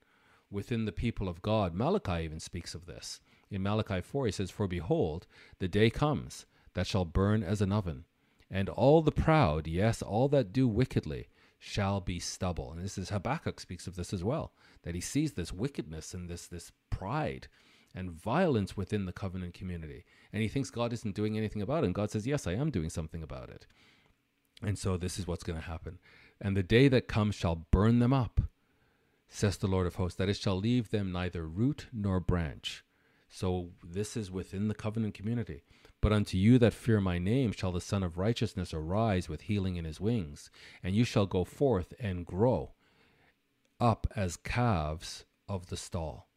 within the people of God. Malachi even speaks of this. In Malachi 4, he says, For behold, the day comes that shall burn as an oven, and all the proud, yes, all that do wickedly, shall be stubble. And this is Habakkuk speaks of this as well, that he sees this wickedness and this this pride and violence within the covenant community. And he thinks God isn't doing anything about it. And God says, Yes, I am doing something about it. And so this is what's going to happen. And the day that comes shall burn them up, says the Lord of hosts, that it shall leave them neither root nor branch. So this is within the covenant community. But unto you that fear my name shall the Sun of Righteousness arise with healing in his wings, and you shall go forth and grow up as calves of the stall.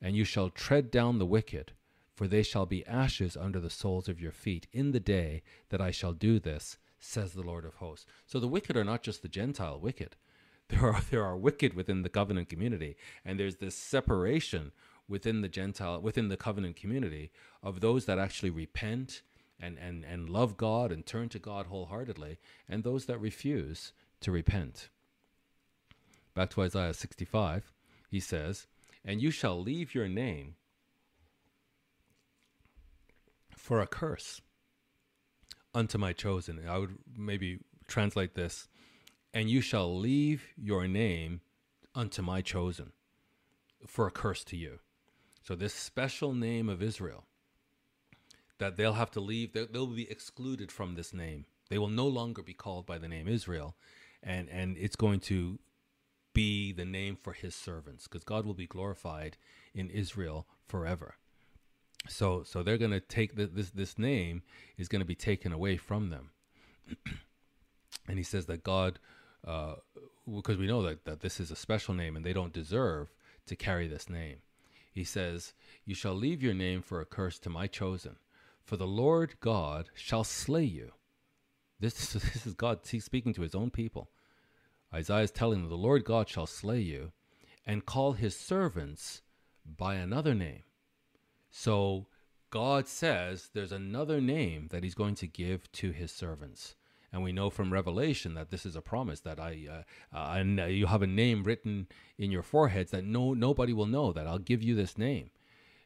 And you shall tread down the wicked, for they shall be ashes under the soles of your feet in the day that I shall do this, says the Lord of hosts. So the wicked are not just the Gentile wicked. There are there are wicked within the covenant community, and there's this separation within the Gentile within the covenant community of those that actually repent and, and, and love God and turn to God wholeheartedly, and those that refuse to repent. Back to Isaiah 65, he says, And you shall leave your name for a curse unto my chosen. I would maybe translate this, and you shall leave your name unto my chosen for a curse to you. So, this special name of Israel, that they'll have to leave, they'll be excluded from this name. They will no longer be called by the name Israel, and, and it's going to be the name for his servants, because God will be glorified in Israel forever. So so they're going to take the, this this name is going to be taken away from them. And he says that god uh, because we know that, that this is a special name and they don't deserve to carry this name he says you shall leave your name for a curse to my chosen for the lord god shall slay you. This, this is god speaking to his own people. Isaiah is telling them the lord god shall slay you and call his servants by another name. So God says there's another name that he's going to give to his servants. And we know from Revelation that this is a promise that I, uh, uh, and you have a name written in your foreheads that no nobody will know that I'll give you this name.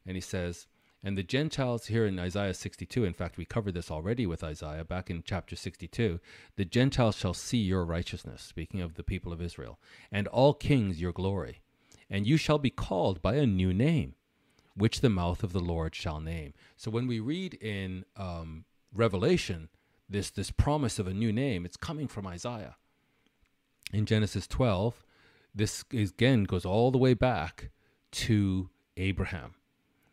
And he says, and the Gentiles here in Isaiah 62, in fact, we covered this already with Isaiah back in chapter 62. The Gentiles shall see your righteousness, speaking of the people of Israel, and all kings your glory. And you shall be called by a new name which the mouth of the Lord shall name. So when we read in um, Revelation this this promise of a new name, it's coming from Isaiah. In Genesis 12, this again goes all the way back to Abraham.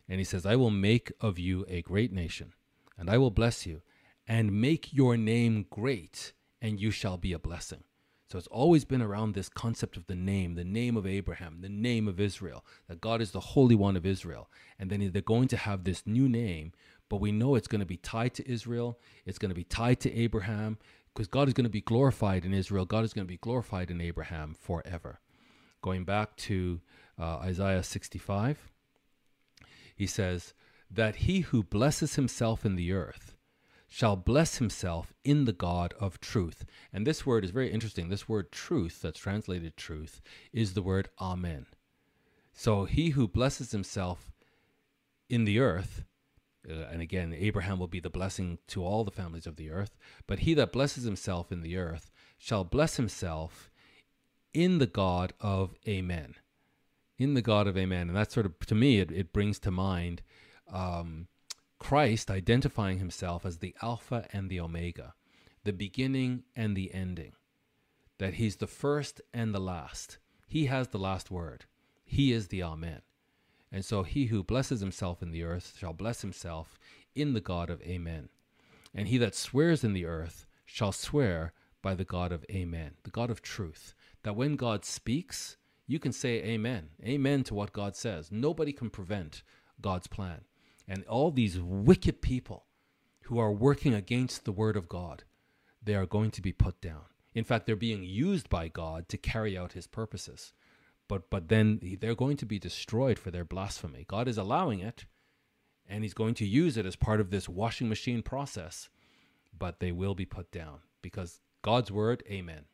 And he says, I will make of you a great nation, and I will bless you, and make your name great, and you shall be a blessing. So it's always been around this concept of the name, the name of Abraham, the name of Israel, that God is the Holy One of Israel. And then they're going to have this new name, but we know it's going to be tied to Israel, it's going to be tied to Abraham, because God is going to be glorified in Israel, God is going to be glorified in Abraham forever. Going back to uh, Isaiah 65, he says, That he who blesses himself in the earth, shall bless himself in the God of truth. And this word is very interesting. This word truth, that's translated truth, is the word Amen. So he who blesses himself in the earth, uh, and again, Abraham will be the blessing to all the families of the earth, but he that blesses himself in the earth shall bless himself in the God of Amen. In the God of Amen. And that sort of, to me, it, it brings to mind. Um, Christ identifying himself as the Alpha and the Omega, the beginning and the ending, that he's the first and the last. He has the last word. He is the Amen. And so he who blesses himself in the earth shall bless himself in the God of Amen. And he that swears in the earth shall swear by the God of Amen, the God of truth. That when God speaks, you can say Amen. Amen to what God says. Nobody can prevent God's plan and all these wicked people who are working against the word of God, they are going to be put down. In fact, they're being used by God to carry out his purposes. But but then they're going to be destroyed for their blasphemy. God is allowing it, and he's going to use it as part of this washing machine process, but they will be put down because God's word, amen.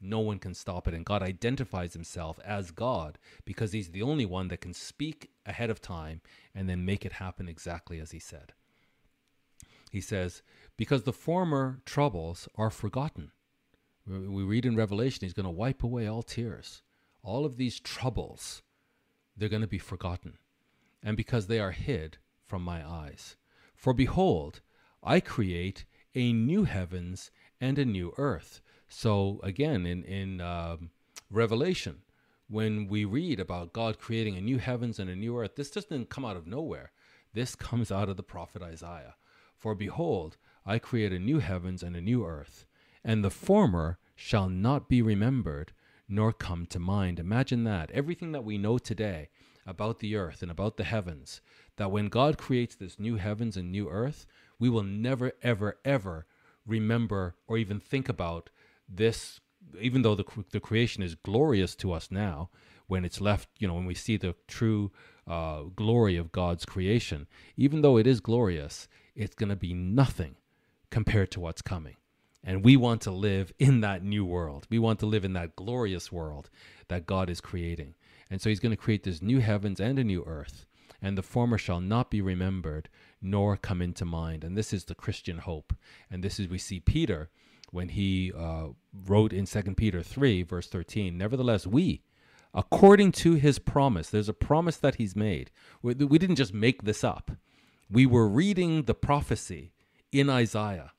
No one can stop it. And God identifies himself as God because he's the only one that can speak ahead of time and then make it happen exactly as he said. He says, Because the former troubles are forgotten. We read in Revelation, he's going to wipe away all tears. All of these troubles, they're going to be forgotten. And because they are hid from my eyes. For behold, I create a new heavens and a new earth so again, in in um, Revelation, when we read about God creating a new heavens and a new earth, this doesn't come out of nowhere. This comes out of the prophet Isaiah. For behold, I create a new heavens and a new earth, and the former shall not be remembered nor come to mind. Imagine that. Everything that we know today about the earth and about the heavens, that when God creates this new heavens and new earth, we will never, ever, ever remember or even think about this, even though the, the creation is glorious to us now, when it's left, you know, when we see the true uh, glory of God's creation, even though it is glorious, it's going to be nothing compared to what's coming. And we want to live in that new world. We want to live in that glorious world that God is creating. And so he's going to create this new heavens and a new earth. And the former shall not be remembered, nor come into mind. And this is the Christian hope. And this is, we see Peter when he uh, wrote in 2 Peter 3, verse 13, Nevertheless, we, according to his promise, there's a promise that he's made. We, we didn't just make this up. We were reading the prophecy in Isaiah.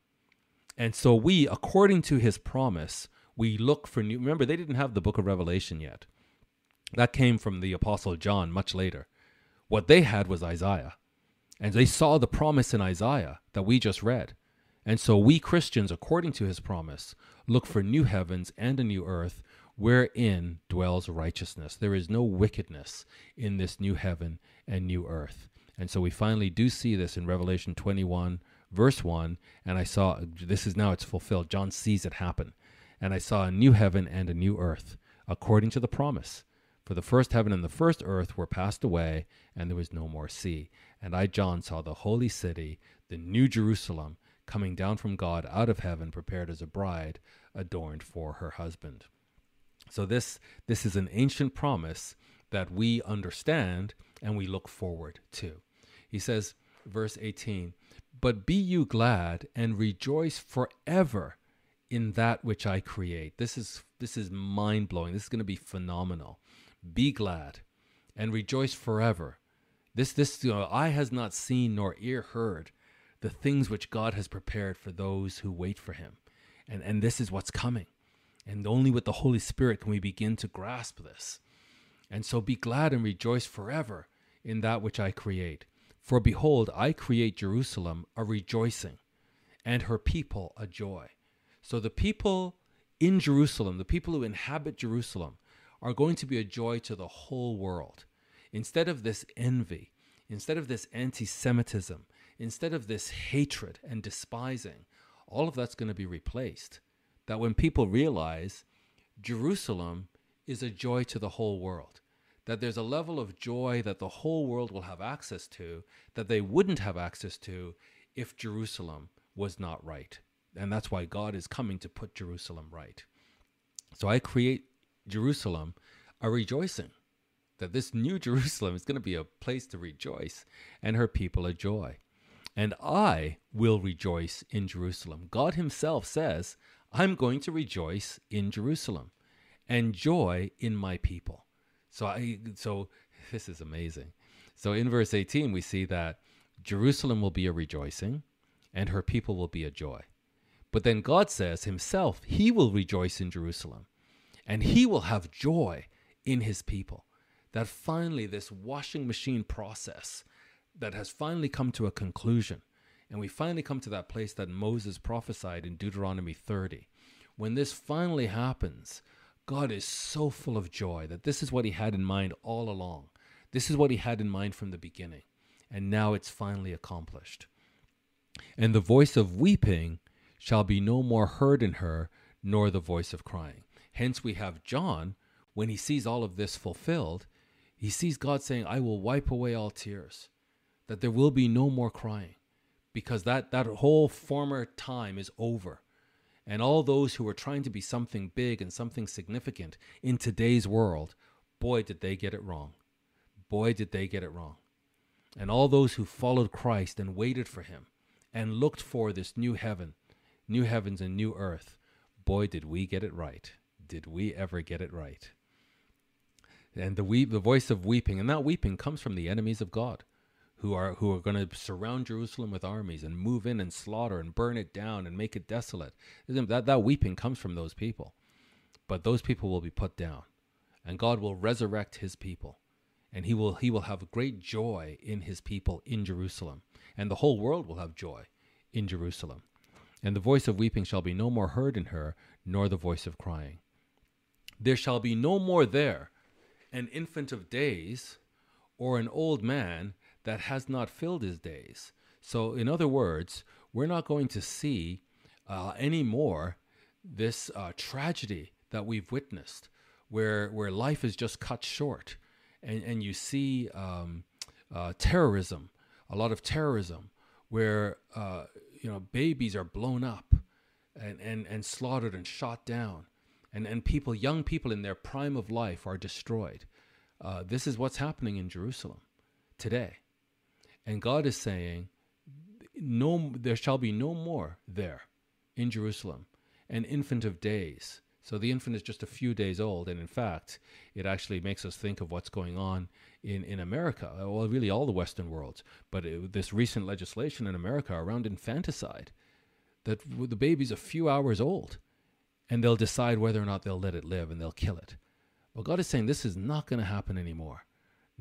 And so we, according to his promise, we look for new. Remember, they didn't have the book of Revelation yet. That came from the Apostle John much later. What they had was Isaiah. And they saw the promise in Isaiah that we just read. And so we Christians, according to his promise, look for new heavens and a new earth wherein dwells righteousness. There is no wickedness in this new heaven and new earth. And so we finally do see this in Revelation 21, verse 1. And I saw, this is now it's fulfilled. John sees it happen. And I saw a new heaven and a new earth, according to the promise. For the first heaven and the first earth were passed away, and there was no more sea. And I, John, saw the holy city, the new Jerusalem coming down from God out of heaven, prepared as a bride adorned for her husband. So this this is an ancient promise that we understand and we look forward to. He says, verse 18, But be you glad and rejoice forever in that which I create. This is this is mind blowing. This is going to be phenomenal. Be glad and rejoice forever. This this you know, eye has not seen nor ear heard the things which God has prepared for those who wait for him. And, and this is what's coming. And only with the Holy Spirit can we begin to grasp this. And so be glad and rejoice forever in that which I create. For behold, I create Jerusalem a rejoicing, and her people a joy. So the people in Jerusalem, the people who inhabit Jerusalem, are going to be a joy to the whole world. Instead of this envy, instead of this anti Semitism, instead of this hatred and despising, all of that's going to be replaced. That when people realize Jerusalem is a joy to the whole world, that there's a level of joy that the whole world will have access to that they wouldn't have access to if Jerusalem was not right. And that's why God is coming to put Jerusalem right. So I create Jerusalem a rejoicing, that this new Jerusalem is going to be a place to rejoice and her people a joy. And I will rejoice in Jerusalem. God Himself says, I'm going to rejoice in Jerusalem and joy in my people. So I so this is amazing. So in verse 18 we see that Jerusalem will be a rejoicing and her people will be a joy. But then God says himself he will rejoice in Jerusalem and he will have joy in his people. That finally this washing machine process that has finally come to a conclusion and we finally come to that place that Moses prophesied in Deuteronomy 30. When this finally happens, God is so full of joy that this is what he had in mind all along. This is what he had in mind from the beginning. And now it's finally accomplished. And the voice of weeping shall be no more heard in her, nor the voice of crying. Hence, we have John, when he sees all of this fulfilled, he sees God saying, I will wipe away all tears, that there will be no more crying, because that, that whole former time is over. And all those who were trying to be something big and something significant in today's world, boy, did they get it wrong. Boy, did they get it wrong. And all those who followed Christ and waited for him and looked for this new heaven, new heavens and new earth, boy, did we get it right. Did we ever get it right? And the weep, the voice of weeping, and that weeping comes from the enemies of God who are who are going to surround Jerusalem with armies and move in and slaughter and burn it down and make it desolate. That that weeping comes from those people. But those people will be put down. And God will resurrect his people. And he will he will have great joy in his people in Jerusalem. And the whole world will have joy in Jerusalem. And the voice of weeping shall be no more heard in her, nor the voice of crying. There shall be no more there an infant of days, or an old man that has not filled his days. So, in other words, we're not going to see uh, anymore this uh, tragedy that we've witnessed, where where life is just cut short, and and you see um, uh, terrorism, a lot of terrorism, where uh, you know babies are blown up, and and and slaughtered and shot down, and and people, young people in their prime of life, are destroyed. Uh, this is what's happening in Jerusalem today. And God is saying, no, there shall be no more there in Jerusalem, an infant of days. So the infant is just a few days old. And in fact, it actually makes us think of what's going on in, in America, well, really all the Western worlds. But it, this recent legislation in America around infanticide, that the baby's a few hours old and they'll decide whether or not they'll let it live and they'll kill it. Well, God is saying this is not going to happen anymore.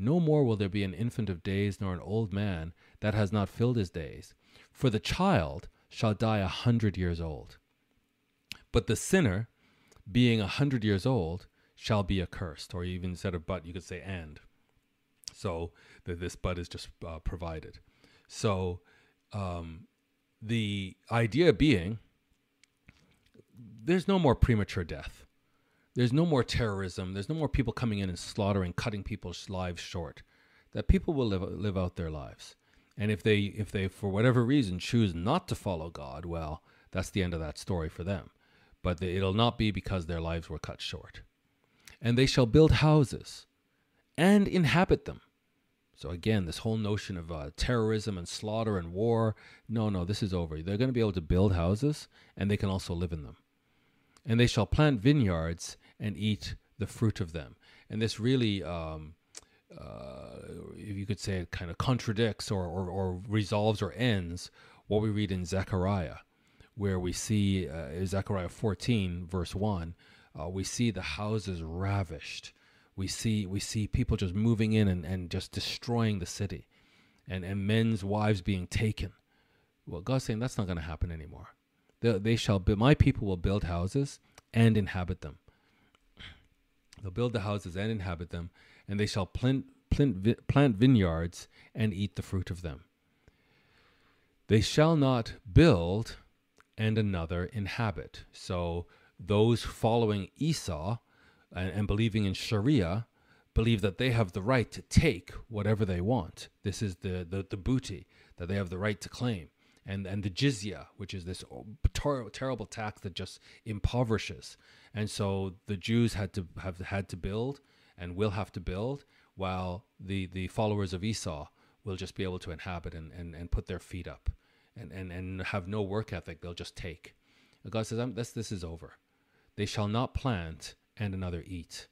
No more will there be an infant of days, nor an old man that has not filled his days. For the child shall die a hundred years old. But the sinner, being a hundred years old, shall be accursed. Or even instead of but, you could say and. So that this but is just uh, provided. So um, the idea being there's no more premature death there's no more terrorism. There's no more people coming in and slaughtering, cutting people's lives short. That people will live live out their lives. And if they if they for whatever reason choose not to follow God, well, that's the end of that story for them. But they, it'll not be because their lives were cut short. And they shall build houses and inhabit them. So again, this whole notion of uh, terrorism and slaughter and war, no, no, this is over. They're going to be able to build houses and they can also live in them and they shall plant vineyards and eat the fruit of them. And this really, um, uh, if you could say it, kind of contradicts or, or, or, resolves or ends what we read in Zechariah, where we see uh, Zechariah 14, verse 1, uh, we see the houses ravished. We see, we see people just moving in and, and just destroying the city. and, and men's wives being taken. Well, God's saying that's not going to happen anymore. They, they shall be, my people will build houses and inhabit them. They'll build the houses and inhabit them, and they shall plant, plant, plant vineyards and eat the fruit of them. They shall not build and another inhabit. So those following Esau and, and believing in Sharia believe that they have the right to take whatever they want. This is the, the, the booty that they have the right to claim. And, and the jizya, which is this ter- terrible tax that just impoverishes. And so the Jews had to have had to build and will have to build, while the, the followers of Esau will just be able to inhabit and, and, and put their feet up and, and, and have no work ethic. They'll just take. And God says, this, this is over. They shall not plant and another eat.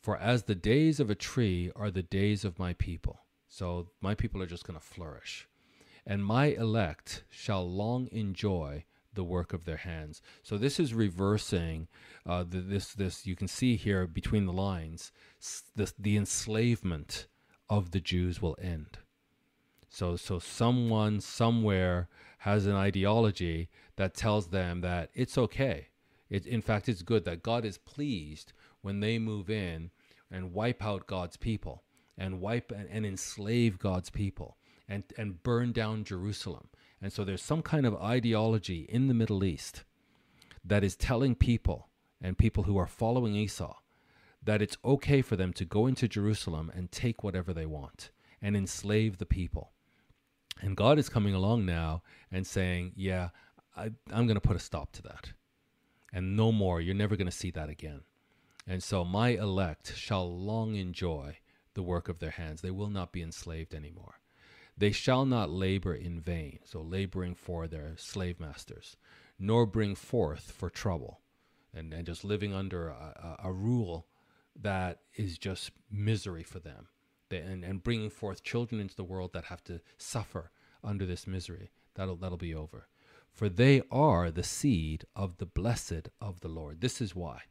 For as the days of a tree are the days of my people. So my people are just going to flourish. And my elect shall long enjoy the work of their hands. So this is reversing uh, the, this this you can see here between the lines. The, the enslavement of the Jews will end. So so someone somewhere has an ideology that tells them that it's okay. It, in fact, it's good that God is pleased when they move in and wipe out God's people and wipe and, and enslave God's people and, and burn down Jerusalem. And so there's some kind of ideology in the Middle East that is telling people and people who are following Esau that it's okay for them to go into Jerusalem and take whatever they want and enslave the people. And God is coming along now and saying, Yeah, I, am going to put a stop to that. And no more. You're never going to see that again. And so my elect shall long enjoy the work of their hands. They will not be enslaved anymore. They shall not labor in vain, so laboring for their slave masters, nor bring forth for trouble, and, and just living under a, a, rule that is just misery for them, they, and, and bringing forth children into the world that have to suffer under this misery. That'll, that'll be over. For they are the seed of the blessed of the Lord. This is why.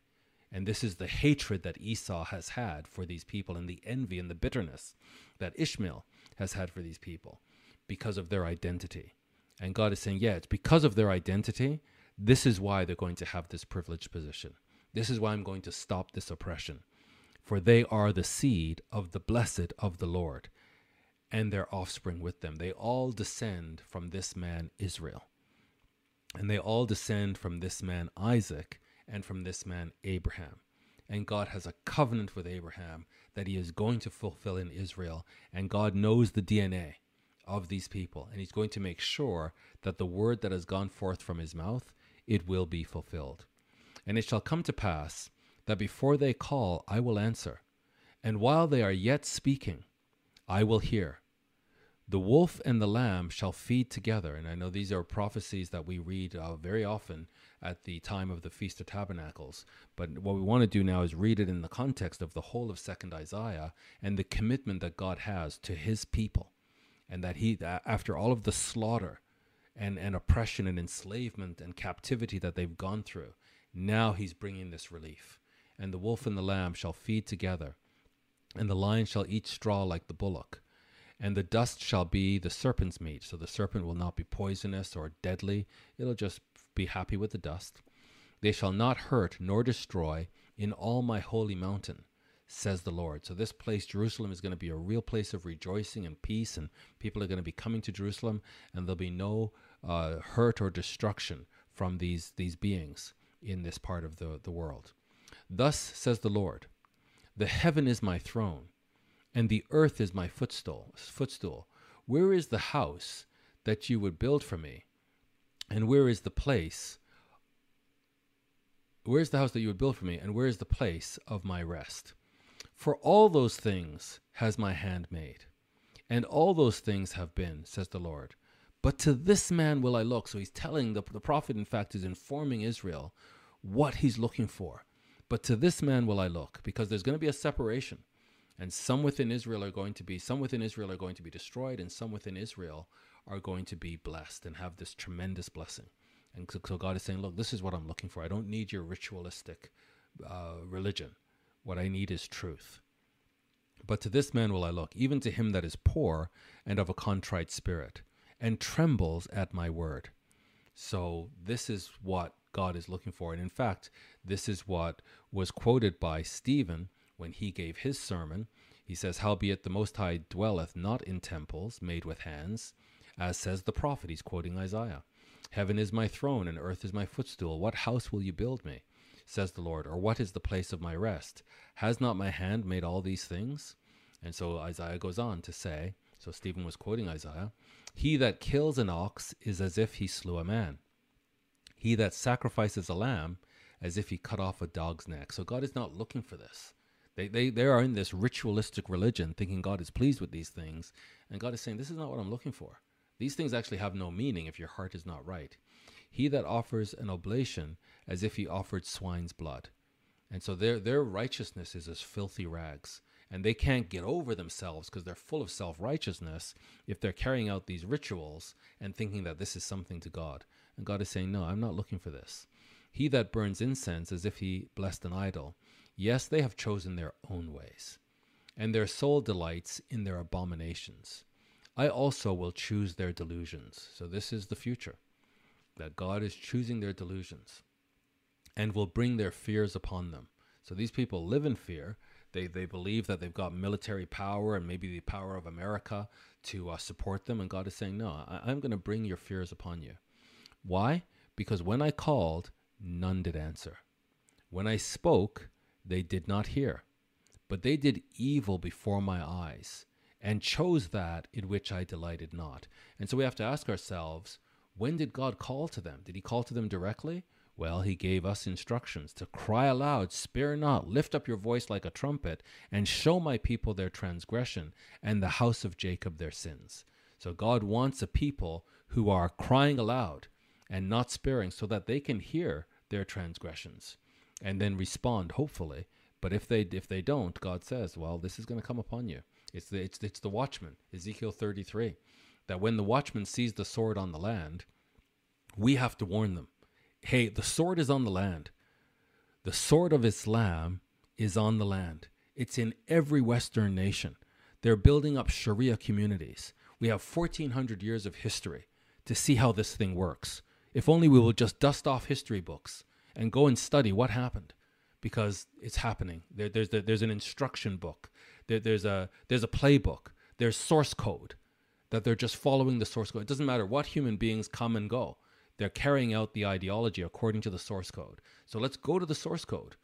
And this is the hatred that Esau has had for these people and the envy and the bitterness that Ishmael has had for these people because of their identity. And God is saying, yeah, it's because of their identity. This is why they're going to have this privileged position. This is why I'm going to stop this oppression. For they are the seed of the blessed of the Lord, and their offspring with them. They all descend from this man Israel. And they all descend from this man Isaac and from this man Abraham. And God has a covenant with Abraham that he is going to fulfill in Israel. And God knows the DNA of these people. And he's going to make sure that the word that has gone forth from his mouth, it will be fulfilled. And it shall come to pass that before they call, I will answer. And while they are yet speaking, I will hear. The wolf and the lamb shall feed together. And I know these are prophecies that we read uh, very often at the time of the Feast of Tabernacles. But what we want to do now is read it in the context of the whole of Second Isaiah and the commitment that God has to his people. And that he, after all of the slaughter and, and oppression and enslavement and captivity that they've gone through, now he's bringing this relief. And the wolf and the lamb shall feed together, and the lion shall eat straw like the bullock and the dust shall be the serpent's meat. So the serpent will not be poisonous or deadly, it'll just be happy with the dust. They shall not hurt nor destroy in all my holy mountain, says the Lord. So this place, Jerusalem, is going to be a real place of rejoicing and peace, and people are going to be coming to Jerusalem, and there'll be no uh, hurt or destruction from these, these beings in this part of the, the world. Thus says the Lord The heaven is my throne and the earth is my footstool footstool. Where is the house that you would build for me? And where is the place where is the house that you would build for me? And where is the place of my rest? For all those things has my hand made and all those things have been says the lord. But to this man will i look. So he's telling the, the prophet in fact is informing israel what he's looking for. But to this man will i look because there's going to be a separation and some within Israel are going to be some within Israel are going to be destroyed, and some within Israel are going to be blessed and have this tremendous blessing. And so, so God is saying, look, this is what I'm looking for. I don't need your ritualistic uh, religion. What I need is truth. But to this man will I look, even to him that is poor and of a contrite spirit, and trembles at my word. So, this is what God is looking for. And in fact, this is what was quoted by Stephen when he gave his sermon. He says, Howbeit the Most High dwelleth not in temples made with hands, as says the prophet. He's quoting Isaiah. Heaven is my throne, and earth is my footstool. What house will you build me? Says the Lord. Or what is the place of my rest? Has not my hand made all these things? And so Isaiah goes on to say, so Stephen was quoting Isaiah, He that kills an ox is as if he slew a man. He that sacrifices a lamb as if he cut off a dog's neck. So God is not looking for this. They, they, they are in this ritualistic religion thinking God is pleased with these things. And God is saying, This is not what I'm looking for. These things actually have no meaning if your heart is not right. He that offers an oblation as if he offered swine's blood. And so their, their righteousness is as filthy rags. And they can't get over themselves because they're full of self righteousness if they're carrying out these rituals and thinking that this is something to God. And God is saying, No, I'm not looking for this. He that burns incense as if he blessed an idol. Yes, they have chosen their own ways, and their soul delights in their abominations. I also will choose their delusions. So, this is the future that God is choosing their delusions and will bring their fears upon them. So, these people live in fear. They, they believe that they've got military power and maybe the power of America to uh, support them. And God is saying, No, I, I'm going to bring your fears upon you. Why? Because when I called, none did answer. When I spoke, they did not hear. But they did evil before my eyes and chose that in which I delighted not. And so we have to ask ourselves when did God call to them? Did he call to them directly? Well, he gave us instructions to cry aloud, spare not, lift up your voice like a trumpet, and show my people their transgression, and the house of Jacob their sins. So God wants a people who are crying aloud and not sparing so that they can hear their transgressions and then respond hopefully. But if they if they don't god says well this is going to come upon you. It's the it's, it's the watchman ezekiel 33 that when the watchman sees the sword on the land we have to warn them. Hey the sword is on the land. The sword of islam is on the land. It's in every western nation. They're building up sharia communities. We have 1400 years of history to see how this thing works. If only we will just dust off history books and go and study what happened because it's happening. There, there's, there's an instruction book, there, there's, a, there's a playbook, there's source code that they're just following the source code. It doesn't matter what human beings come and go, they're carrying out the ideology according to the source code. So let's go to the source code,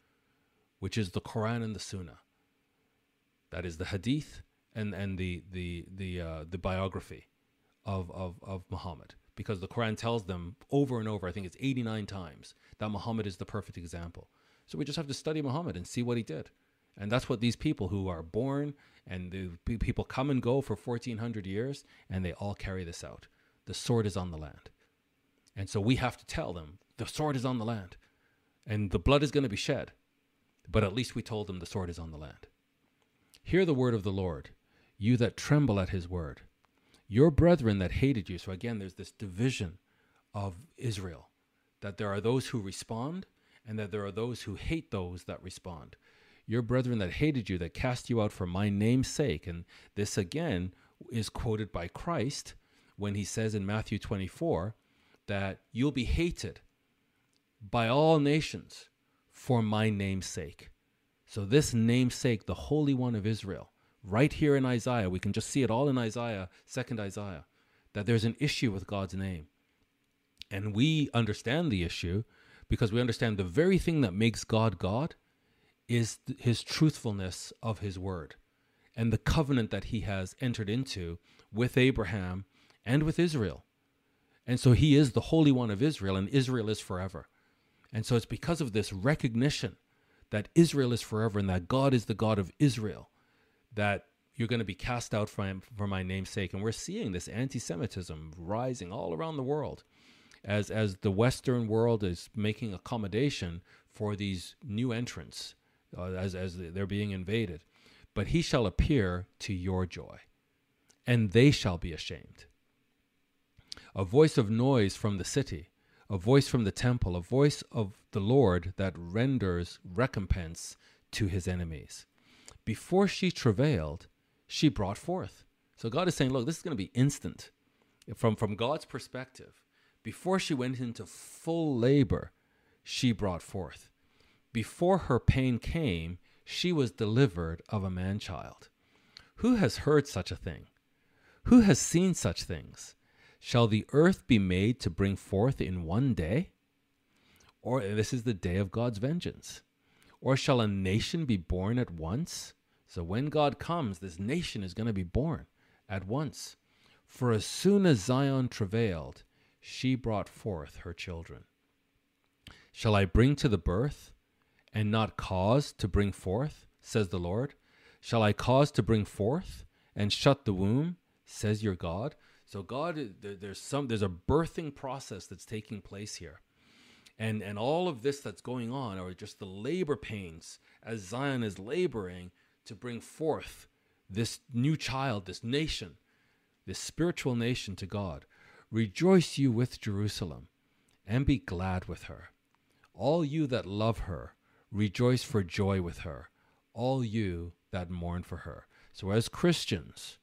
which is the Quran and the Sunnah. That is the Hadith and, and the, the, the, uh, the biography of, of, of Muhammad because the Quran tells them over and over, I think it's 89 times, that Muhammad is the perfect example. So we just have to study Muhammad and see what he did. And that's what these people who are born and the people come and go for 1400 years and they all carry this out. The sword is on the land. And so we have to tell them the sword is on the land and the blood is going to be shed. But at least we told them the sword is on the land. Hear the word of the Lord, you that tremble at his word your brethren that hated you. So again, there's this division of Israel that there are those who respond and that there are those who hate those that respond. Your brethren that hated you, that cast you out for my name's sake. And this again is quoted by Christ when he says in Matthew 24 that you'll be hated by all nations for my name's sake. So, this namesake, the Holy One of Israel, right here in Isaiah. We can just see it all in Isaiah, second Isaiah, that there's an issue with God's name. And we understand the issue because we understand the very thing that makes God God is his truthfulness of his word and the covenant that he has entered into with Abraham and with Israel. And so he is the Holy One of Israel, and Israel is forever. And so it's because of this recognition that Israel is forever and that God is the God of Israel that you're going to be cast out from for my name's sake. And we're seeing this anti-Semitism rising all around the world as as the Western world is making accommodation for these new entrants uh, as as they're being invaded. But he shall appear to your joy, and they shall be ashamed. A voice of noise from the city, a voice from the temple, a voice of the Lord that renders recompense to his enemies. before she travailed, she brought forth. So God is saying, look, this is going to be instant. From, from God's perspective, before she went into full labor, she brought forth. Before her pain came, she was delivered of a man child. Who has heard such a thing? Who has seen such things? Shall the earth be made to bring forth in one day? Or this is the day of God's vengeance. Or shall a nation be born at once? So when God comes, this nation is going to be born at once. For as soon as Zion travailed, she brought forth her children. Shall I bring to the birth and not cause to bring forth, says the Lord? Shall I cause to bring forth and shut the womb, says your God? So God, there's some, there's a birthing process that's taking place here, and and all of this that's going on are just the labor pains as Zion is laboring to bring forth this new child, this nation, this spiritual nation to God. Rejoice you with Jerusalem, and be glad with her. All you that love her, rejoice for joy with her. All you that mourn for her. So, as Christians,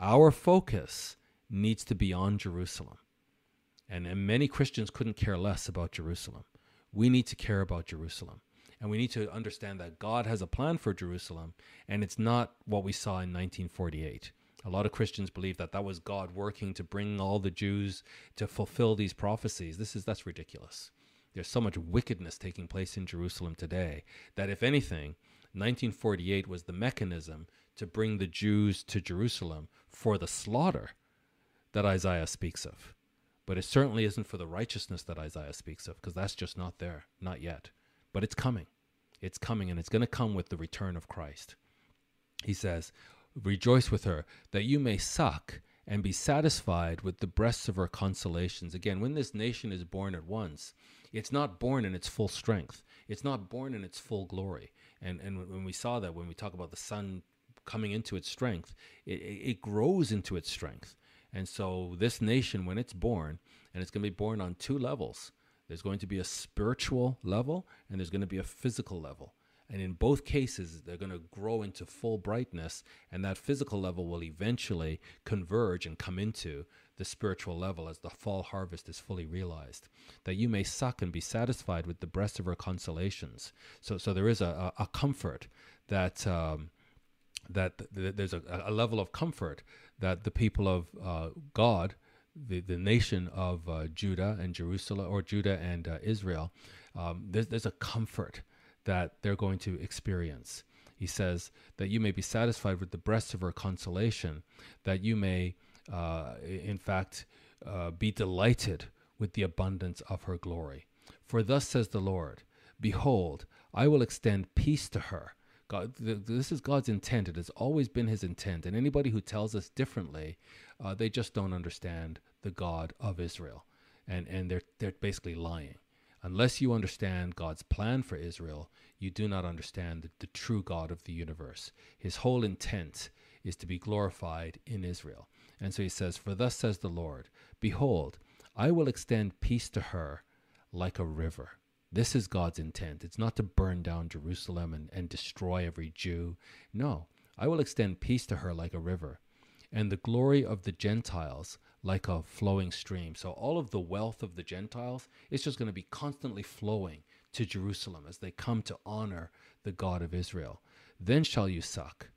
our focus needs to be on Jerusalem. And, and many Christians couldn't care less about Jerusalem. We need to care about Jerusalem. And we need to understand that God has a plan for Jerusalem, and it's not what we saw in 1948. A lot of Christians believe that that was God working to bring all the Jews to fulfill these prophecies. This is that's ridiculous. There's so much wickedness taking place in Jerusalem today that if anything, 1948 was the mechanism to bring the Jews to Jerusalem for the slaughter that Isaiah speaks of. But it certainly isn't for the righteousness that Isaiah speaks of, because that's just not there, not yet. But it's coming. It's coming, and it's going to come with the return of Christ. He says, Rejoice with her, that you may suck and be satisfied with the breasts of her consolations. Again, when this nation is born at once, it's not born in its full strength. It's not born in its full glory. And and when we saw that, when we talk about the sun coming into its strength, it, it grows into its strength. And so this nation, when it's born, and it's going to be born on two levels, there's going to be a spiritual level and there's going to be a physical level. And in both cases, they're going to grow into full brightness, and that physical level will eventually converge and come into the spiritual level as the fall harvest is fully realized. That you may suck and be satisfied with the breast of her consolations. So, so there is a, a, a comfort that um, that th- there's a, a, level of comfort that the people of uh, God, the, the nation of uh, Judah and Jerusalem, or Judah and uh, Israel, um, there's, there's a comfort that they're going to experience. He says that you may be satisfied with the breast of her consolation, that you may, uh, in fact, uh, be delighted with the abundance of her glory. For thus says the Lord Behold, I will extend peace to her God, this is God's intent. It has always been His intent. And anybody who tells us differently, uh, they just don't understand the God of Israel, and and they're they're basically lying. Unless you understand God's plan for Israel, you do not understand the, the true God of the universe. His whole intent is to be glorified in Israel. And so He says, "For thus says the Lord: Behold, I will extend peace to her like a river." This is God's intent. It's not to burn down Jerusalem and, and destroy every Jew. No, I will extend peace to her like a river, and the glory of the Gentiles like a flowing stream. So all of the wealth of the Gentiles is just going to be constantly flowing to Jerusalem as they come to honor the God of Israel. Then shall you suck.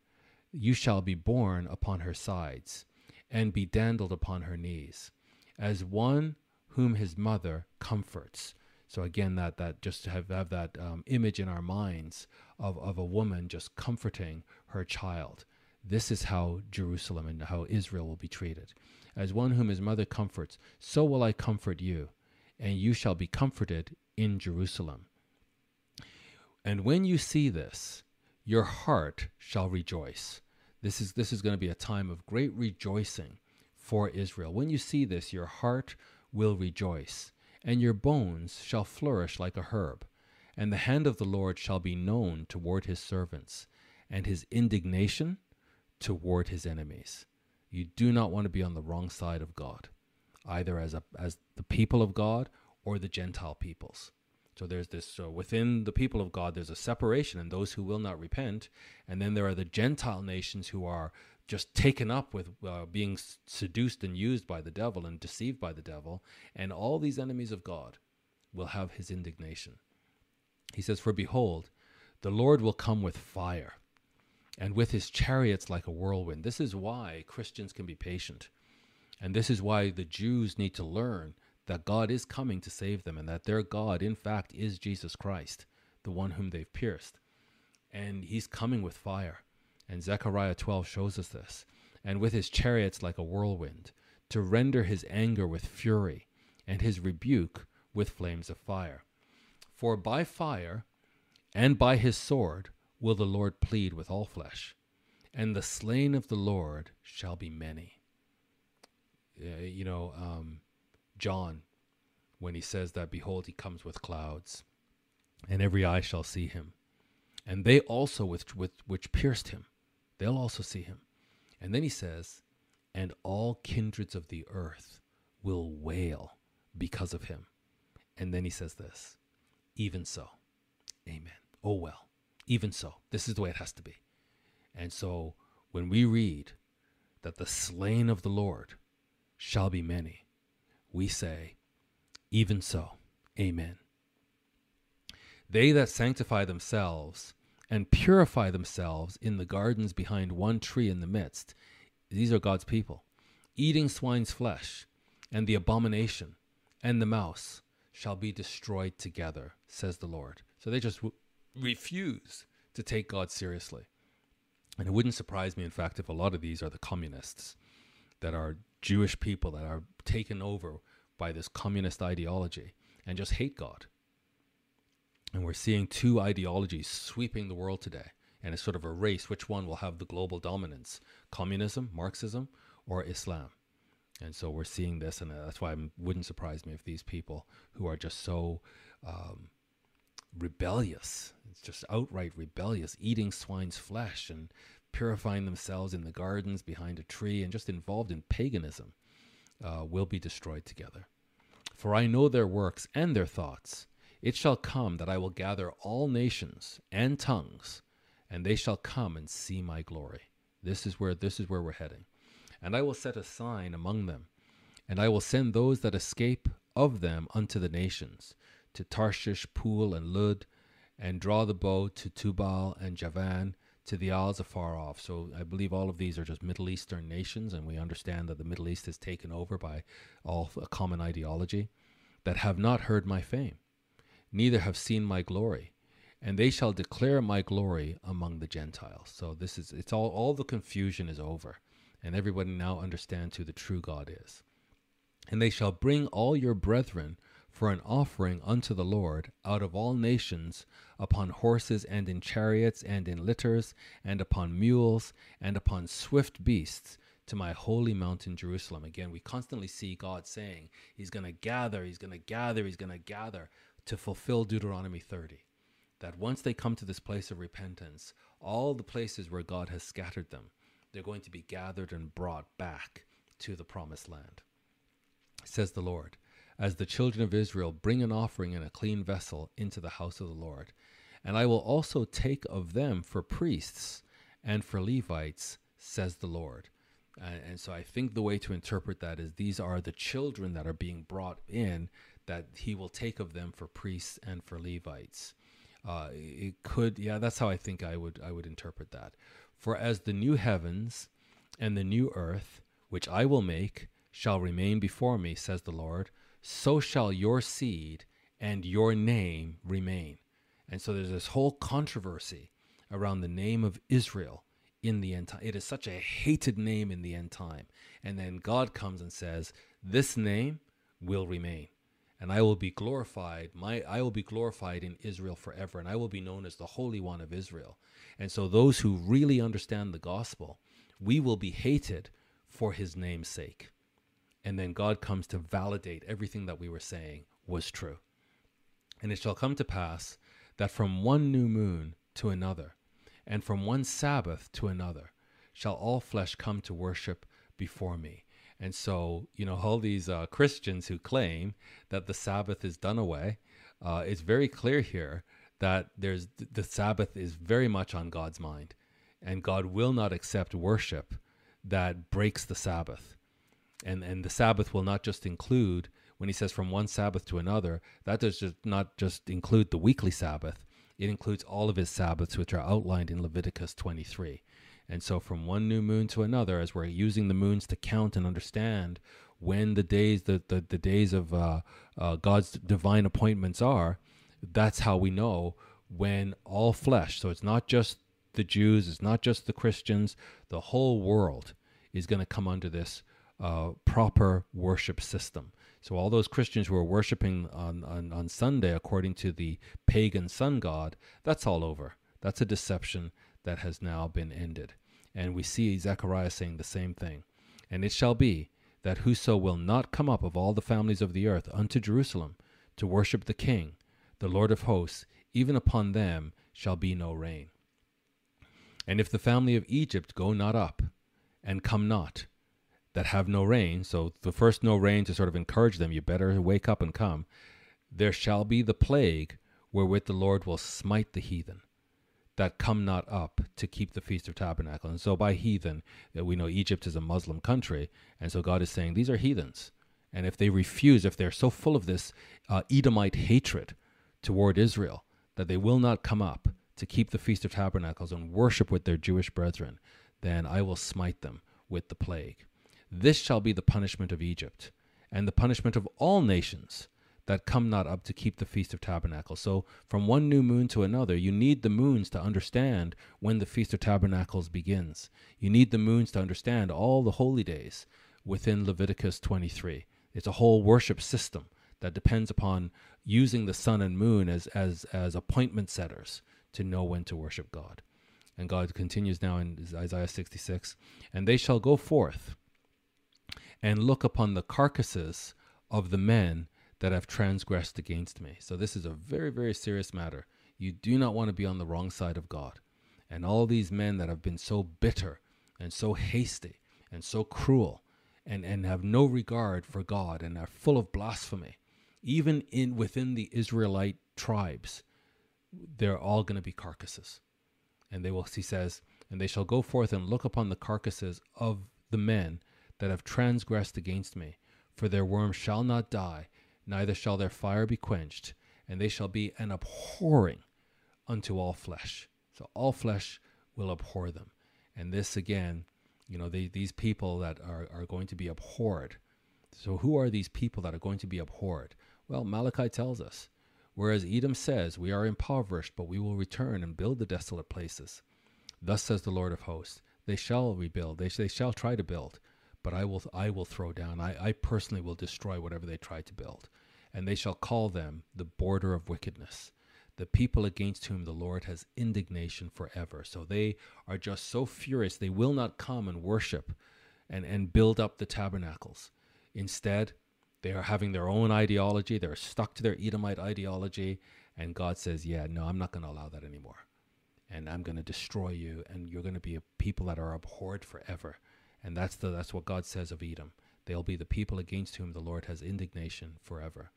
You shall be borne upon her sides, and be dandled upon her knees, as one whom his mother comforts so again, that that just to have have that um, image in our minds of of a woman just comforting her child. This is how Jerusalem and how Israel will be treated. As one whom his mother comforts, so will I comfort you, and you shall be comforted in Jerusalem. And when you see this, your heart shall rejoice. This is this is going to be a time of great rejoicing for Israel. When you see this, your heart will rejoice and your bones shall flourish like a herb. And the hand of the Lord shall be known toward his servants, and his indignation toward his enemies. You do not want to be on the wrong side of God, either as, a, as the people of God or the Gentile peoples. So there's this uh, within the people of God, there's a separation, and those who will not repent, and then there are the Gentile nations who are just taken up with uh, being seduced and used by the devil and deceived by the devil, and all these enemies of God will have his indignation. He says, For behold, the Lord will come with fire, and with his chariots like a whirlwind. This is why Christians can be patient. And this is why the Jews need to learn that God is coming to save them and that their God, in fact, is Jesus Christ, the one whom they've pierced. And he's coming with fire. And Zechariah 12 shows us this. And with his chariots like a whirlwind, to render his anger with fury, and his rebuke with flames of fire. For by fire and by his sword will the Lord plead with all flesh, and the slain of the Lord shall be many. Uh, you know, um, John when he says that, Behold, he comes with clouds, and every eye shall see him. And they also, which, which, which pierced him, they'll also see him. And then he says, And all kindreds of the earth will wail because of him. And then he says this, Even so, amen. Oh, well, even so. This is the way it has to be. And so when we read that the slain of the Lord shall be many, we say, Even so, Amen. They that sanctify themselves and purify themselves in the gardens behind one tree in the midst, these are God's people, eating swine's flesh, and the abomination, and the mouse shall be destroyed together, says the Lord. So they just refuse to take God seriously. And it wouldn't surprise me, in fact, if a lot of these are the communists that are Jewish people that are taken over by this communist ideology and just hate God. And we're seeing two ideologies sweeping the world today. And it's sort of a race which one will have the global dominance communism, Marxism, or Islam. And so we're seeing this, and that's why it wouldn't surprise me if these people who are just so um, rebellious, it's just outright rebellious, eating swine's flesh and purifying themselves in the gardens behind a tree and just involved in paganism, uh, will be destroyed together. For I know their works and their thoughts. It shall come that I will gather all nations and tongues, and they shall come and see my glory. This is where this is where we're heading. And I will set a sign among them, and I will send those that escape of them unto the nations, to Tarshish, Pul, and Lud, and draw the bow to Tubal and Javan, to the Isles afar off. So I believe all of these are just Middle Eastern nations, and we understand that the Middle East is taken over by all a common ideology that have not heard my fame, neither have seen my glory, and they shall declare my glory among the Gentiles. So this is it's all all the confusion is over, and everybody now understands who the true God is. And they shall bring all your brethren for an offering unto the Lord out of all nations, upon horses and in chariots and in litters, and upon mules and upon swift beasts, to my holy mountain Jerusalem. Again, we constantly see God saying He's going to gather, He's going to gather, He's going to gather to fulfill Deuteronomy 30. That once they come to this place of repentance, all the places where God has scattered them, they're going to be gathered and brought back to the promised land. Says the Lord as the children of Israel bring an offering in a clean vessel into the house of the Lord. And I will also take of them for priests and for Levites, says the Lord. And so I think the way to interpret that is these are the children that are being brought in that he will take of them for priests and for Levites. Uh, it could, yeah, that's how I think I would I would interpret that. For as the new heavens and the new earth, which I will make, shall remain before me, says the Lord, so shall your seed and your name remain. And so there's this whole controversy around the name of Israel in the end time. It is such a hated name in the end time. And then God comes and says, This name will remain. And I will be glorified. My I will be glorified in Israel forever, and I will be known as the Holy One of Israel. And so those who really understand the gospel, we will be hated for his name's sake. And then God comes to validate everything that we were saying was true. And it shall come to pass that from one new moon to another, and from one Sabbath to another, shall all flesh come to worship before me. And so, you know, all these uh, Christians who claim that the Sabbath is done away, uh, it's very clear here that there's the Sabbath is very much on God's mind, and God will not accept worship that breaks the Sabbath. And and the Sabbath will not just include when he says from one Sabbath to another, that does just not just include the weekly Sabbath. It includes all of his Sabbaths, which are outlined in Leviticus 23. And so, from one new moon to another, as we're using the moons to count and understand when the days, the, the, the days of uh, uh, God's divine appointments are, that's how we know when all flesh, so it's not just the Jews, it's not just the Christians, the whole world is going to come under this uh, proper worship system. So all those Christians who are worshiping on, on, on Sunday according to the pagan sun god, that's all over. That's a deception that has now been ended. And we see Zechariah saying the same thing. And it shall be that whoso will not come up of all the families of the earth unto Jerusalem to worship the King, the Lord of hosts, even upon them shall be no rain. And if the family of Egypt go not up, and come not, that have no rain, so the first no rain to sort of encourage them, you better wake up and come, there shall be the plague wherewith the Lord will smite the heathen that come not up to keep the Feast of Tabernacle. And so by heathen, uh, we know Egypt is a Muslim country, and so God is saying these are heathens. And if they refuse, if they're so full of this uh, Edomite hatred toward Israel that they will not come up to keep the Feast of Tabernacles and worship with their Jewish brethren, then I will smite them with the plague. This shall be the punishment of Egypt, and the punishment of all nations that come not up to keep the Feast of Tabernacles. So, from one new moon to another, you need the moons to understand when the Feast of Tabernacles begins. You need the moons to understand all the holy days within Leviticus 23. It's a whole worship system that depends upon using the sun and moon as, as, as appointment setters to know when to worship God. And God continues now in Isaiah 66 And they shall go forth and look upon the carcasses of the men that have transgressed against me. So this is a very, very serious matter. You do not want to be on the wrong side of God. And all these men that have been so bitter and so hasty and so cruel and, and have no regard for God and are full of blasphemy, even in within the Israelite tribes, they're all going to be carcasses. And they will, he says, and they shall go forth and look upon the carcasses of the men that have transgressed against me. For their worm shall not die, neither shall their fire be quenched, and they shall be an abhorring unto all flesh. So all flesh will abhor them. And this again, you know, they, these people that are, are going to be abhorred. So who are these people that are going to be abhorred? Well, Malachi tells us. Whereas Edom says, We are impoverished, but we will return and build the desolate places. Thus says the Lord of hosts, They shall rebuild, they, they shall try to build, but I will I will throw down. I, I personally will destroy whatever they try to build. And they shall call them the border of wickedness, the people against whom the Lord has indignation forever. So they are just so furious they will not come and worship and, and build up the tabernacles. Instead, they are having their own ideology, they're stuck to their Edomite ideology, and God says, Yeah, no, I'm not going to allow that anymore. And I'm going to destroy you, and you're going to be a people that are abhorred forever. And that's the that's what God says of Edom. They'll be the people against whom the Lord has indignation forever.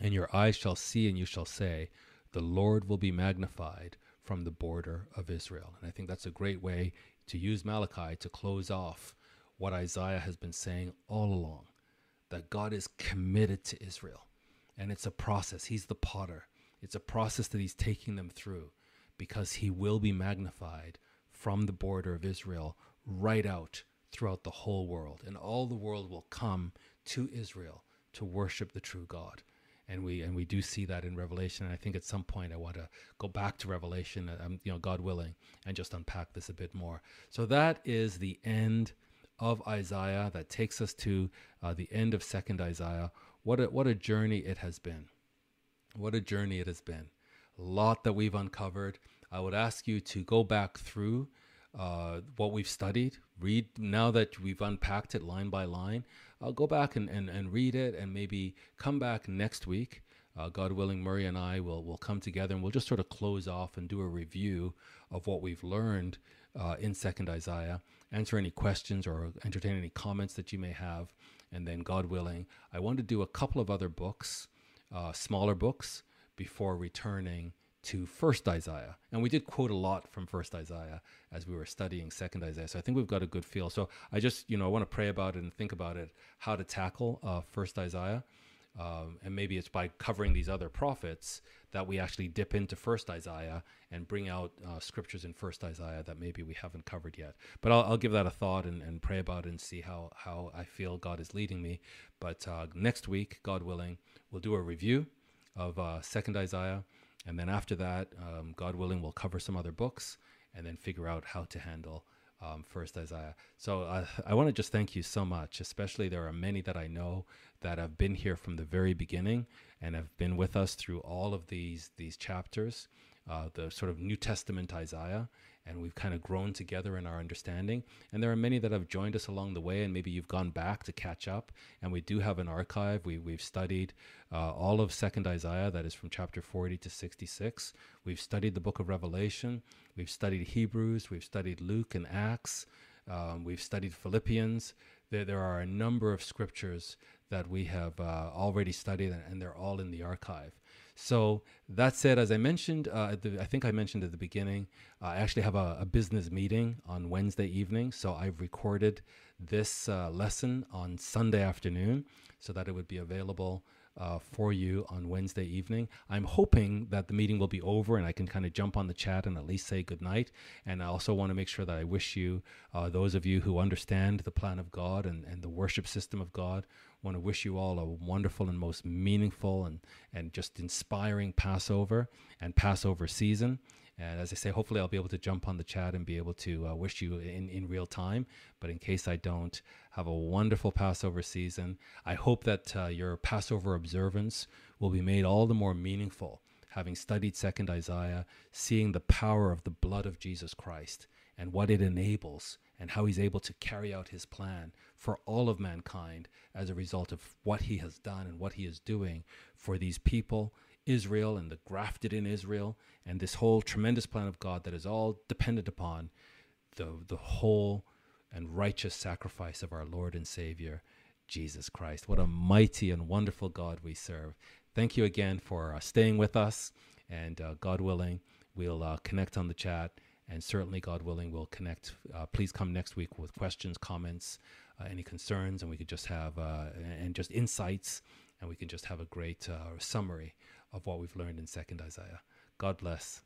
And your eyes shall see and you shall say, The Lord will be magnified from the border of Israel. And I think that's a great way to use Malachi to close off what Isaiah has been saying all along that God is committed to Israel. And it's a process. He's the potter. It's a process that he's taking them through because he will be magnified from the border of Israel right out throughout the whole world, and all the world will come to Israel to worship the true God. And we and we do see that in Revelation. And I think at some point I want to go back to Revelation, um, you know, God willing, and just unpack this a bit more. So that is the end of Isaiah. That takes us to uh, the end of Second Isaiah. What a what a journey it has been. What a journey it has been. A lot that we've uncovered. I would ask you to go back through uh, what we've studied. Read now that we've unpacked it line by line. I'll go back and, and, and read it and maybe come back next week. Uh, God willing, Murray and I will, will come together and we'll just sort of close off and do a review of what we've learned uh, in Second Isaiah, answer any questions or entertain any comments that you may have. And then, God willing, I want to do a couple of other books, uh, smaller books, before returning to first Isaiah. And we did quote a lot from first Isaiah as we were studying second Isaiah. So I think we've got a good feel. So I just, you know, I want to pray about it and think about it, how to tackle uh, first Isaiah. Um, and maybe it's by covering these other prophets that we actually dip into first Isaiah and bring out uh, scriptures in first Isaiah that maybe we haven't covered yet. But I'll, I'll give that a thought and, and, pray about it and see how, how I feel God is leading me. But uh, next week, God willing, we'll do a review of uh, second Isaiah. And then after that, um, God willing, we'll cover some other books and then figure out how to handle um, first Isaiah. So uh, I want to just thank you so much. Especially there are many that I know that have been here from the very beginning and have been with us through all of these these chapters, uh, the sort of New Testament Isaiah, and we've kind of grown together in our understanding. And there are many that have joined us along the way, and maybe you've gone back to catch up. And we do have an archive. We, we've studied uh, all of Second Isaiah, that is from chapter 40 to 66. We've studied the book of Revelation. We've studied Hebrews. We've studied Luke and Acts. Um, we've studied Philippians. There, there are a number of scriptures that we have uh, already studied, and they're all in the archive. So that said, as I mentioned, uh, the, I think I mentioned at the beginning, uh, I actually have a, a, business meeting on Wednesday evening. So I've recorded this uh, lesson on Sunday afternoon so that it would be available uh, for you on Wednesday evening. I'm hoping that the meeting will be over and I can kind of jump on the chat and at least say good night. And I also want to make sure that I wish you, uh, those of you who understand the plan of God and, and the worship system of God, want to wish you all a wonderful and most meaningful and, and just inspiring Passover and Passover season. And as I say, hopefully I'll be able to jump on the chat and be able to uh, wish you in, in real time. But in case I don't, have a wonderful Passover season. I hope that uh, your Passover observance will be made all the more meaningful, having studied 2nd Isaiah, seeing the power of the blood of Jesus Christ and what it enables and how he's able to carry out his plan for all of mankind as a result of what he has done and what he is doing for these people, Israel and the grafted in Israel, and this whole tremendous plan of God that is all dependent upon the, the whole and righteous sacrifice of our Lord and Savior, Jesus Christ. What a mighty and wonderful God we serve. Thank you again for uh, staying with us, and uh, God willing, we'll uh, connect on the chat and certainly, God willing, we'll connect. Uh, please come next week with questions, comments, uh, any concerns, and we could just have uh, and just insights, and we can just have a great summary of what we've learned in Second Isaiah. God bless.